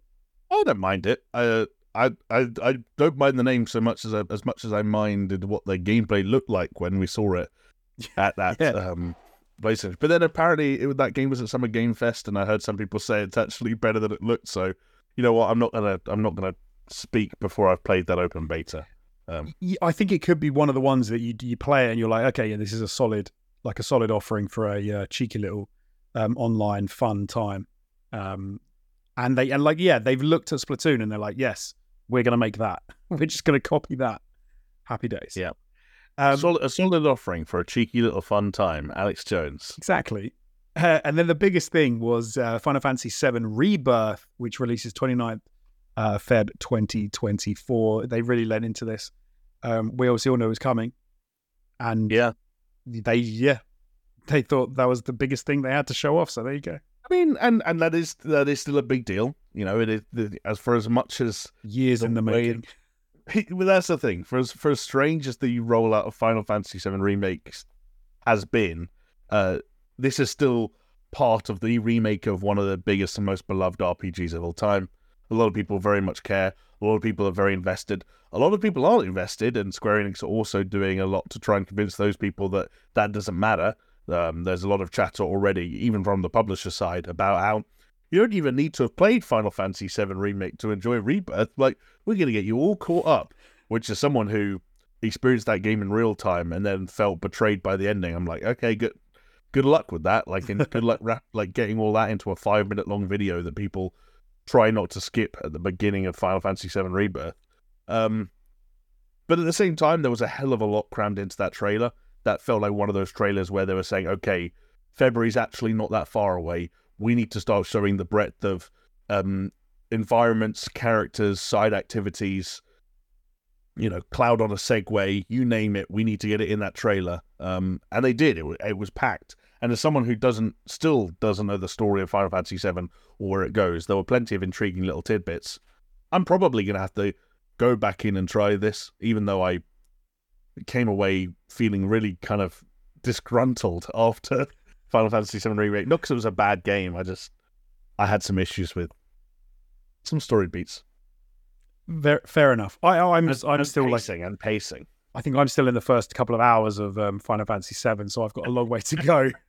I don't mind it. I, I, I, I don't mind the name so much as I, as much as I minded what the gameplay looked like when we saw it at that Yeah. um PlayStation. But then apparently it, that game was at Summer Game Fest, and I heard some people say it's actually better than it looked. So, you know what? I'm not gonna, I'm not gonna speak before I've played that open beta. Um, I think it could be one of the ones that you you play and you're like, okay, yeah, this is a solid, like a solid offering for a uh, cheeky little um, online fun time. Um, and they and like, yeah, they've looked at Splatoon and they're like, yes, we're gonna make that. We're just gonna copy that. Happy days. Yeah. Um, solid, a solid offering for a cheeky little fun time. Alex Jones. Exactly. Uh, and then the biggest thing was uh, Final Fantasy VII Rebirth, which releases 29th uh, Feb 2024. They really led into this. Um, we obviously all know it was coming. And Yeah. they, yeah, they thought that was the biggest thing they had to show off. So there you go. I mean, and and that is that is still a big deal. You know, it is the, as for as much as Years The in the making. well, that's the thing. For as for as strange as the rollout of Final Fantasy VII remakes has been, uh, this is still part of the remake of one of the biggest and most beloved RPGs of all time. A lot of people very much care. A lot of people are very invested. A lot of people aren't invested, and Square Enix are also doing a lot to try and convince those people that that doesn't matter. Um, there's a lot of chatter already, even from the publisher side, about how you don't even need to have played Final Fantasy VII Remake to enjoy Rebirth. Like, we're going to get you all caught up, which is someone who experienced that game in real time and then felt betrayed by the ending. I'm like, okay, good, good luck with that. Like, good luck, like getting all that into a five minute long video that people try not to skip at the beginning of Final Fantasy VII Rebirth. Um, but at the same time, there was a hell of a lot crammed into that trailer. That felt like one of those trailers where they were saying, okay, February's actually not that far away. We need to start showing the breadth of um, environments, characters, side activities, you know, cloud on a Segway, you name it. We need to get it in that trailer. Um, and they did. It, wa- it was packed. And as someone who doesn't, still doesn't know the story of Final Fantasy VII or where it goes, there were plenty of intriguing little tidbits. I'm probably going to have to go back in and try this, even though I came away feeling really kind of disgruntled after Final Fantasy VII Remake. Not because it was a bad game. I just I had some issues with some story beats. Fair, fair enough. I, I'm And- I'm and still like pacing and pacing. I think I'm still in the first couple of hours of um, Final Fantasy VII, so I've got a long way to go.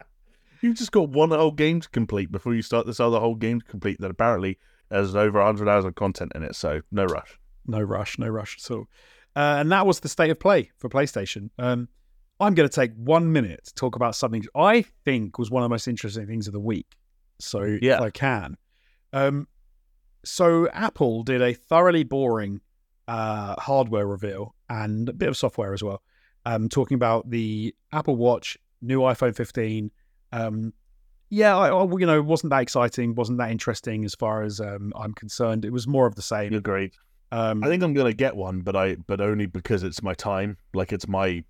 You've just got one whole game to complete before you start this other whole game to complete that apparently has over 100 hours of content in it. So no rush. no rush, no rush at all. Uh, and that was the state of play for PlayStation. Um, I'm going to take one minute to talk about something I think was one of the most interesting things of the week. So Yeah. if I can. Um, so Apple did a thoroughly boring uh, hardware reveal and a bit of software as well, um, talking about the Apple Watch, new iPhone 15. Um, yeah, I, I, you know, it wasn't that exciting, wasn't that interesting as far as um, I'm concerned. It was more of the same. Agreed. Um, I think I'm gonna get one, but I but only because it's my time. Like it's my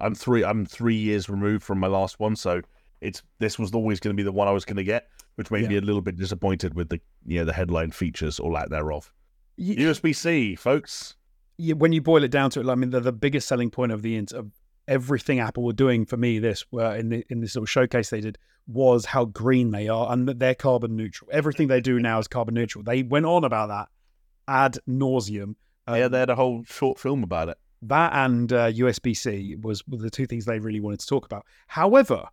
I'm three I'm three years removed from my last one, so it's this was always gonna be the one I was gonna get, which made Yeah. me a little bit disappointed with the you know the headline features or lack thereof. y- USB C, folks. you, when you boil it down to it, I mean, the, the biggest selling point of the of everything Apple were doing for me, this were in the, in this little showcase they did was how green they are and that they're carbon neutral. Everything they do now is carbon neutral. They went on about that ad nauseum. Um, yeah, they had a whole short film about it. that and uh, USB C was the two things they really wanted to talk about. However,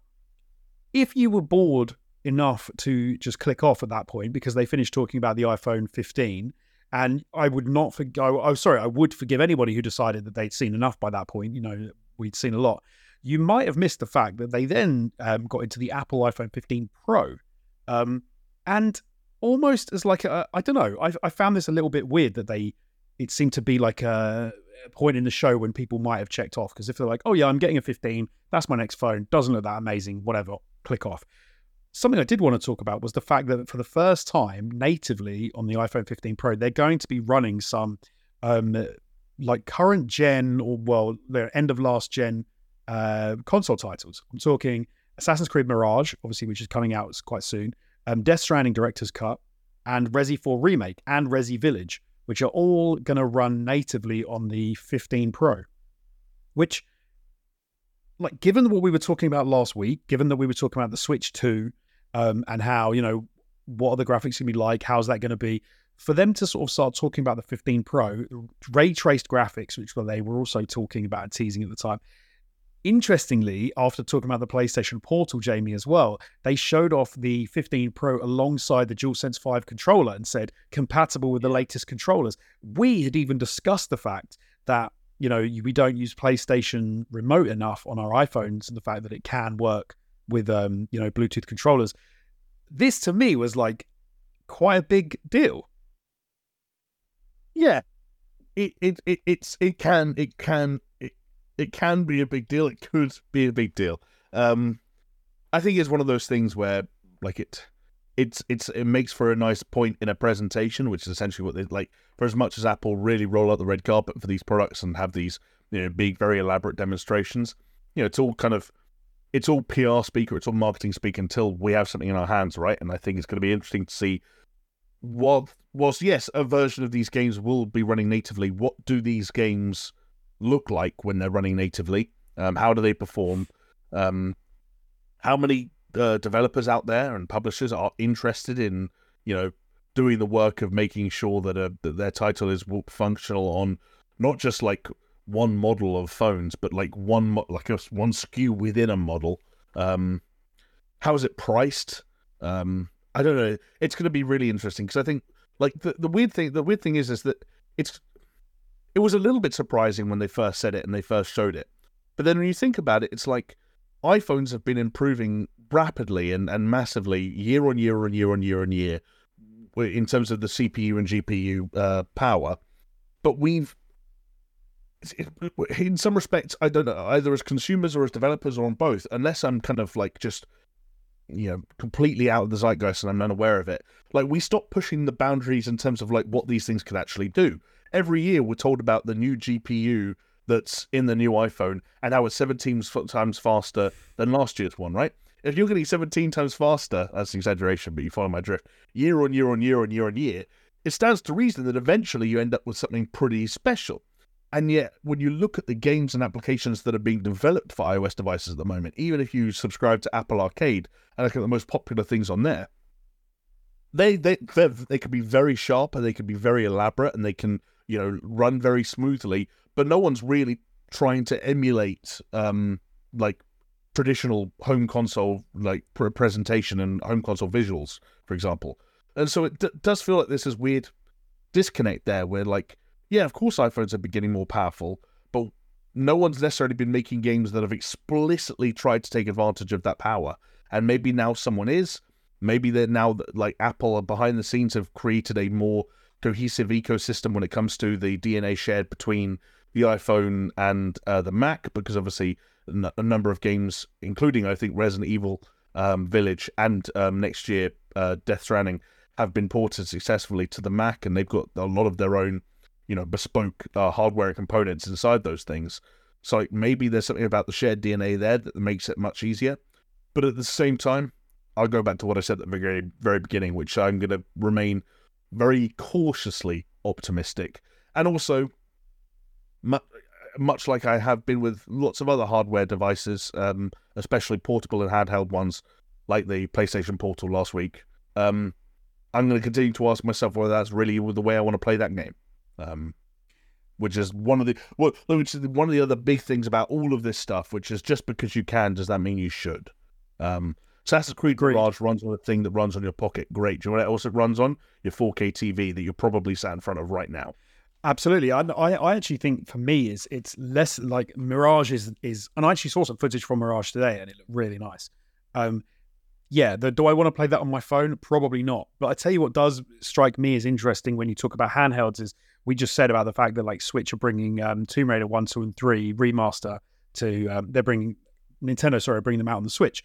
if you were bored enough to just click off at that point because they finished talking about the iPhone 15, and I would not forgo. Oh, sorry, I would forgive anybody who decided that they'd seen enough by that point. You know, we'd seen a lot. You might have missed the fact that they then um, got into the Apple iPhone 15 Pro, um, and almost as like I don't know. I, I found this a little bit weird that they it seemed to be like a, a point in the show when people might have checked off because if they're like, oh yeah, I'm getting a 15, that's my next phone, doesn't look that amazing, whatever, click off. Something I did want to talk about was the fact that for the first time natively on the iPhone 15 Pro, they're going to be running some um, like current gen or well, their end of last gen uh, console titles. I'm talking Assassin's Creed Mirage, obviously, which is coming out quite soon, um, Death Stranding Director's Cut, and Resi 4 Remake and Resi Village, which are all going to run natively on the 15 Pro. Which, like, given what we were talking about last week, given that we were talking about the Switch 2 um, and how, you know, what are the graphics going to be like? How's that going to be? For them to sort of start talking about the 15 Pro, ray traced graphics, which they were also talking about teasing at the time, Interestingly, after talking about the PlayStation Portal, Jamie, as well, they showed off the 15 Pro alongside the DualSense 5 controller and said compatible with the latest controllers. We had even discussed the fact that, you know, we don't use PlayStation remote enough on our iPhones and the fact that it can work with, um, you know, Bluetooth controllers. This to me was like quite a big deal. Yeah, it it, it it's it can it can it, can be a big deal. It could be a big deal. Um, I think it's one of those things where like it it's it's it makes for a nice point in a presentation, which is essentially what they like. For as much as Apple really roll out the red carpet for these products and have these you know big, very elaborate demonstrations, you know, it's all kind of it's all PR speak or it's all marketing speak until we have something in our hands, right? And I think it's going to be interesting to see what whilst yes, a version of these games will be running natively. What do these games look like when they're running natively? Um, how do they perform? Um, how many uh, developers out there and publishers are interested in you know doing the work of making sure that, uh, that their title is functional on not just like one model of phones, but like one like a, one SKU within a model. Um, how is it priced? Um, I don't know. It's going to be really interesting because I think like the, the weird thing the weird thing is is that it's it was a little bit surprising when they first said it and they first showed it, but then when you think about it, it's like iPhones have been improving rapidly and, and massively year on year on year on year on year in terms of the CPU and GPU uh, power, but we've in some respects I don't know either as consumers or as developers or on both unless I'm kind of like just you know completely out of the zeitgeist and I'm unaware of it like we stop pushing the boundaries in terms of like what these things could actually do every year we're told about the new GPU that's in the new iPhone and how it's 17 times faster than last year's one right? If you're getting 17 times faster that's an exaggeration but you follow my drift year on year on year on year on year it stands to reason that eventually you end up with something pretty special. And yet, when you look at the games and applications that are being developed for iOS devices at the moment, even if you subscribe to Apple Arcade and look at the most popular things on there, they they they can be very sharp and they can be very elaborate and they can you know run very smoothly, but no one's really trying to emulate um like traditional home console like presentation and home console visuals, for example. And so it d- does feel like this is weird disconnect there, where like, yeah, of course iPhones are getting more powerful, but no one's necessarily been making games that have explicitly tried to take advantage of that power. And maybe now someone is. Maybe they're now like Apple behind the scenes have created a more cohesive ecosystem when it comes to the DNA shared between the iPhone and uh, the Mac, because obviously a number of games, including I think Resident Evil um, Village and um, next year uh, Death Stranding, have been ported successfully to the Mac, and they've got a lot of their own, you know, bespoke uh, hardware components inside those things. So maybe there's something about the shared DNA there that makes it much easier. But at the same time, I'll go back to what I said at the very very beginning, which I'm going to remain very cautiously optimistic, and also much like I have been with lots of other hardware devices, um, especially portable and handheld ones, like the PlayStation Portal last week. Um, I'm going to continue to ask myself whether that's really the way I want to play that game. Um, which is one of the well, which is one of the other big things about all of this stuff. Which is just because you can, does that mean you should? Um, Assassin's Creed Great. Mirage runs on a thing that runs on your pocket. Great. Do you know what else it runs on? Your 4K TV that you're probably sat in front of right now. Absolutely, I, I actually think for me is it's less like Mirage is is, and I actually saw some footage from Mirage today, and it looked really nice. Um, yeah, the, do I want to play that on my phone? Probably not. But I tell you what does strike me as interesting when you talk about handhelds is we just said about the fact that like Switch are bringing um, Tomb Raider one, two, and three remaster to um, they're bringing Nintendo, sorry, bringing them out on the Switch.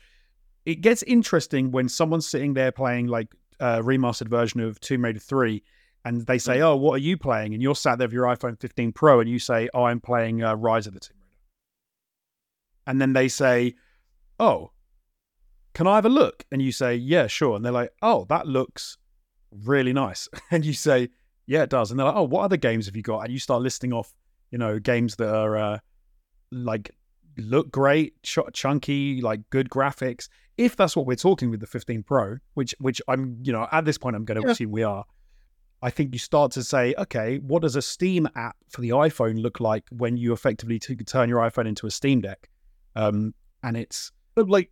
It gets interesting when someone's sitting there playing like a remastered version of Tomb Raider three and they say, mm. "Oh, what are you playing?" And you're sat there with your iPhone 15 Pro, and you say, "Oh, I'm playing uh, Rise of the Tomb Raider." And then they say, "Oh, can I have a look?" And you say, "Yeah, sure." And they're like, "Oh, that looks really nice." And you say, "Yeah, it does." And they're like, "Oh, what other games have you got?" And you start listing off, you know, games that are uh, like look great, ch- chunky, like good graphics. If that's what we're talking with the 15 Pro, which which I'm, you know, at this point I'm going to yeah. assume we are I think you start to say, okay, what does a Steam app for the iPhone look like when you effectively t- turn your iPhone into a Steam Deck? Um, and it's like,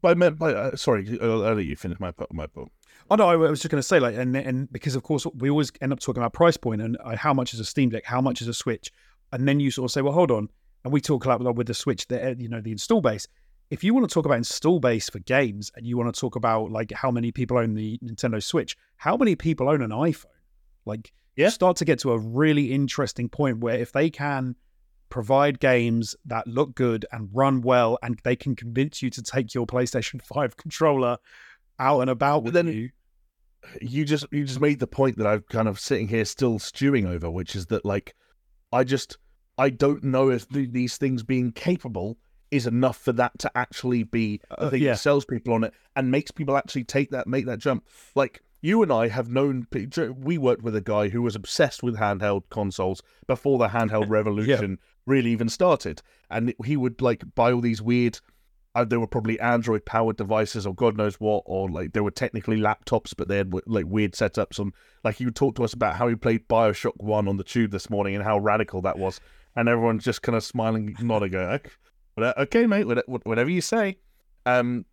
by, by uh, sorry, I'll, I'll, let you finish my my point. Oh no, I was just going to say like, and and because of course we always end up talking about price point and uh, how much is a Steam Deck, how much is a Switch, and then you sort of say, well, hold on, and we talk a lot with the Switch, the you know the install base if you want to talk about install base for games and you want to talk about like how many people own the Nintendo Switch, how many people own an iPhone? Like, yeah. start to get to a really interesting point where if they can provide games that look good and run well, and they can convince you to take your PlayStation Five controller out and about with then, you. You just you just made the point that I'm kind of sitting here still stewing over, which is that like I just I don't know if these things being capable is enough for that to actually be a uh, thing uh, yeah. that sells people on it and makes people actually take that, make that jump. Like you and I have known, we worked with a guy who was obsessed with handheld consoles before the handheld revolution yeah. really even started. And he would like buy all these weird, uh, they were probably Android powered devices or God knows what, or like they were technically laptops, but they had like weird setups. And like he would talk to us about how he played Bioshock 1 on the tube this morning and how radical that was. And everyone's just kind of smiling, nodding, going, okay, mate, whatever you say. Um,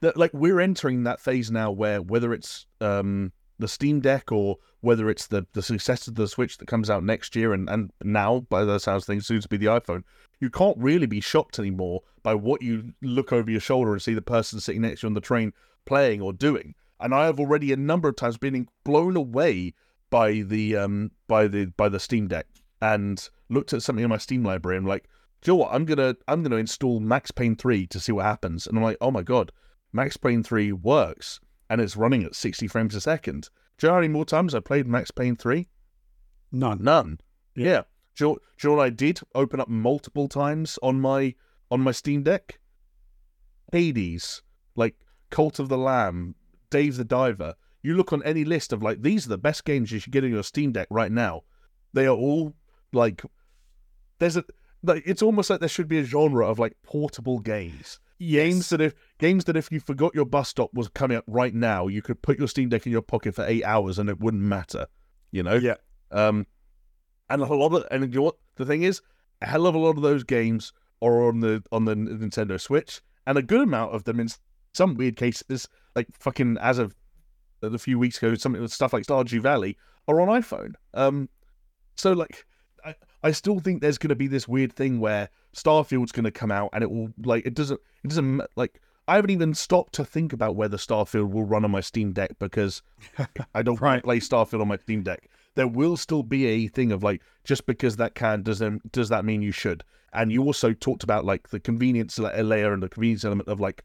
that like we're entering that phase now where whether it's um the Steam Deck or whether it's the the successor to the Switch that comes out next year and and now by the sounds of things soon to be the iPhone, you can't really be shocked anymore by what you look over your shoulder and see the person sitting next to you on the train playing or doing. And I have already a number of times been blown away by the um by the by the Steam Deck and looked at something in my Steam library and like you know what? I'm gonna I'm gonna install Max Payne 3 to see what happens. And I'm like, oh my god, Max Payne 3 works and it's running at 60 frames a second. Do you know how many more times I played Max Payne 3? None. None. Yeah. yeah. Do, you, do you know what I did? Open up multiple times on my on my Steam Deck. Hades, like Cult of the Lamb, Dave the Diver. You look on any list of like these are the best games you should get on your Steam Deck right now. They are all like there's a like it's almost like there should be a genre of like portable games Games that if games that if you forgot your bus stop was coming up right now, you could put your Steam Deck in your pocket for eight hours and it wouldn't matter. You know? Yeah. Um, and a lot of and you know what the thing is, a hell of a lot of those games are on the on the Nintendo Switch, and a good amount of them in some weird cases, like fucking as of a few weeks ago, something with stuff like Stardew Valley are on iPhone. Um, so like, I, still think there's going to be this weird thing where Starfield's going to come out and it will like it doesn't it doesn't like I haven't even stopped to think about whether Starfield will run on my Steam Deck because I don't Right. play Starfield on my Steam Deck. There will still be a thing of like just because that can doesn't does that mean you should? And you also talked about like the convenience la- layer and the convenience element of like,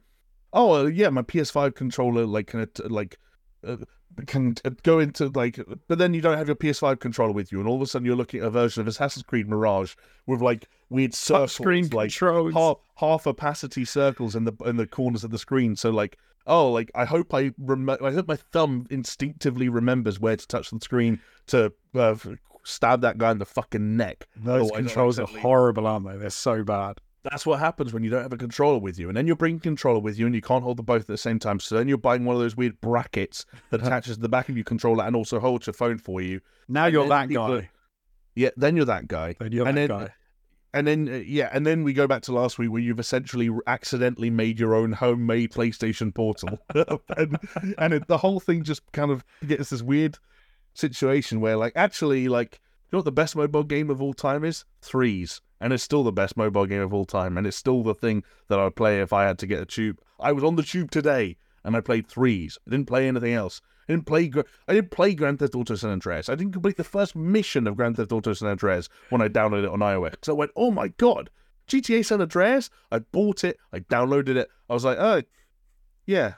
oh yeah, my PS5 controller like kind of like uh, can uh, go into like, but then you don't have your PS5 controller with you, and all of a sudden you're looking at a version of Assassin's Creed Mirage with like weird circles, Screen like controls. half half opacity circles in the in the corners of the screen. So like, oh, like I hope I rem- I hope my thumb instinctively remembers where to touch the screen to uh, stab that guy in the fucking neck. Those Oh, controls are horrible, aren't they? They're so bad. That's what happens when you don't have a controller with you, and then you're bringing controller with you, and you can't hold them both at the same time. So then you're buying one of those weird brackets that attaches to the back of your controller and also holds your phone for you. Now And you're that people- guy. Yeah, then you're that guy. Then you're and that then- guy. And then, uh, yeah, and then we go back to last week where you've essentially accidentally made your own homemade PlayStation Portal, and, and it, the whole thing just kind of gets this weird situation where, like, actually, like, you know what the best mobile game of all time is? Threes, and it's still the best mobile game of all time, and it's still the thing that I would play if I had to get a tube. I was on the tube today, and I played Threes. I didn't play anything else. I didn't play. I didn't play Grand Theft Auto San Andreas. I didn't complete the first mission of Grand Theft Auto San Andreas when I downloaded it on iOS. So I went, "Oh my god, GTA San Andreas!" I bought it. I downloaded it. I was like, "Oh, yeah,"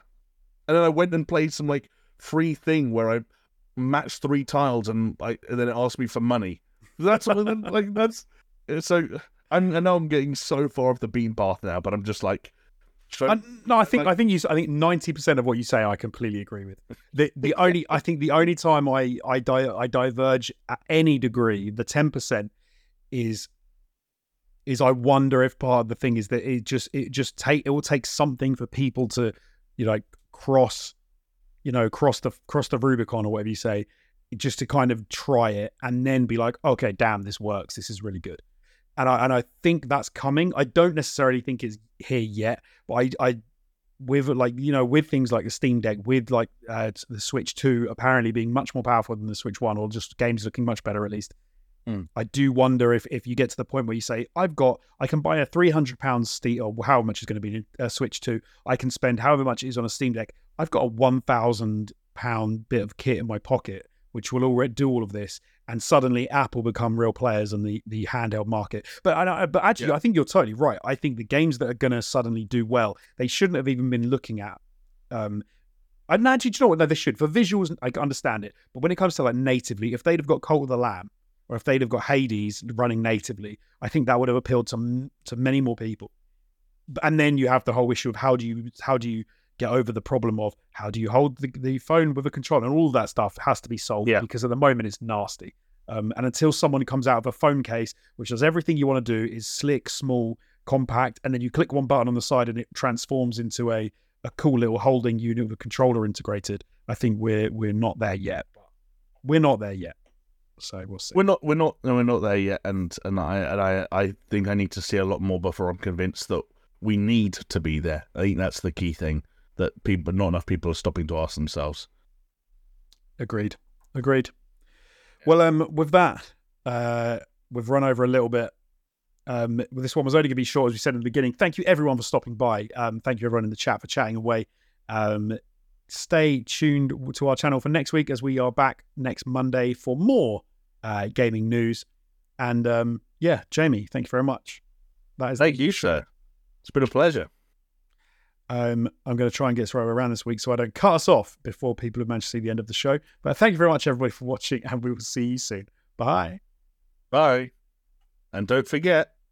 and then I went and played some like free thing where I matched three tiles and and then it asked me for money. That's like that's so. And I know I'm getting so far off the bean path now, but I'm just like, so- I, no, I think like- I think you. I think ninety percent of what you say, I completely agree with. The the only I think the only time I I di- I diverge at any degree, the ten percent is is I wonder if part of the thing is that it just it just take it will take something for people to you know cross you know cross the cross the Rubicon or whatever you say, just to kind of try it and then be like, okay, damn, this works. This is really good. And I and I think that's coming. I don't necessarily think it's here yet, but I I with like you know with things like the Steam Deck, with like uh, the Switch Two apparently being much more powerful than the Switch One, or just games looking much better at least. Mm. I do wonder if if you get to the point where you say I've got I can buy a three hundred pounds Steam or how much is going to be a Switch Two, I can spend however much it is on a Steam Deck. I've got a one thousand pound bit of kit in my pocket which will already do all of this, and suddenly Apple become real players in the the handheld market. But I, but actually, Yeah. I think you're totally right. I think the games that are going to suddenly do well, they shouldn't have even been looking at. Um, and actually, do you know what? No, they should. For visuals, I can understand it. But when it comes to like natively, if they'd have got Cult of the Lamb, or if they'd have got Hades running natively, I think that would have appealed to to many more people. And then you have the whole issue of how do you how do you get over the problem of how do you hold the, the phone with a controller and all that stuff has to be solved Yeah. because at the moment it's nasty. Um, and until someone comes out of a phone case which does everything you want to do is slick, small, compact, and then you click one button on the side and it transforms into a a cool little holding unit with a controller integrated. I think we're we're not there yet. We're not there yet. So we'll see. We're not, we're not, no, we're not there yet, and and I and I, I think I need to see a lot more before I'm convinced that we need to be there. I think that's the key thing that people, but not enough people are stopping to ask themselves. Agreed. Agreed. Well, um, with that, uh, we've run over a little bit. Um, this one was only going to be short, as we said in the beginning. Thank you, everyone, for stopping by. Um, thank you, everyone in the chat, for chatting away. Um, stay tuned to our channel for next week, as we are back next Monday for more uh, gaming news. And um, yeah, Jamie, thank you very much. That is Thank you, sir. It's been a pleasure. Um, I'm going to try and get right around this week so I don't cut us off before people have managed to see the end of the show. But thank you very much, everybody, for watching, and we will see you soon. Bye. Bye, and don't forget.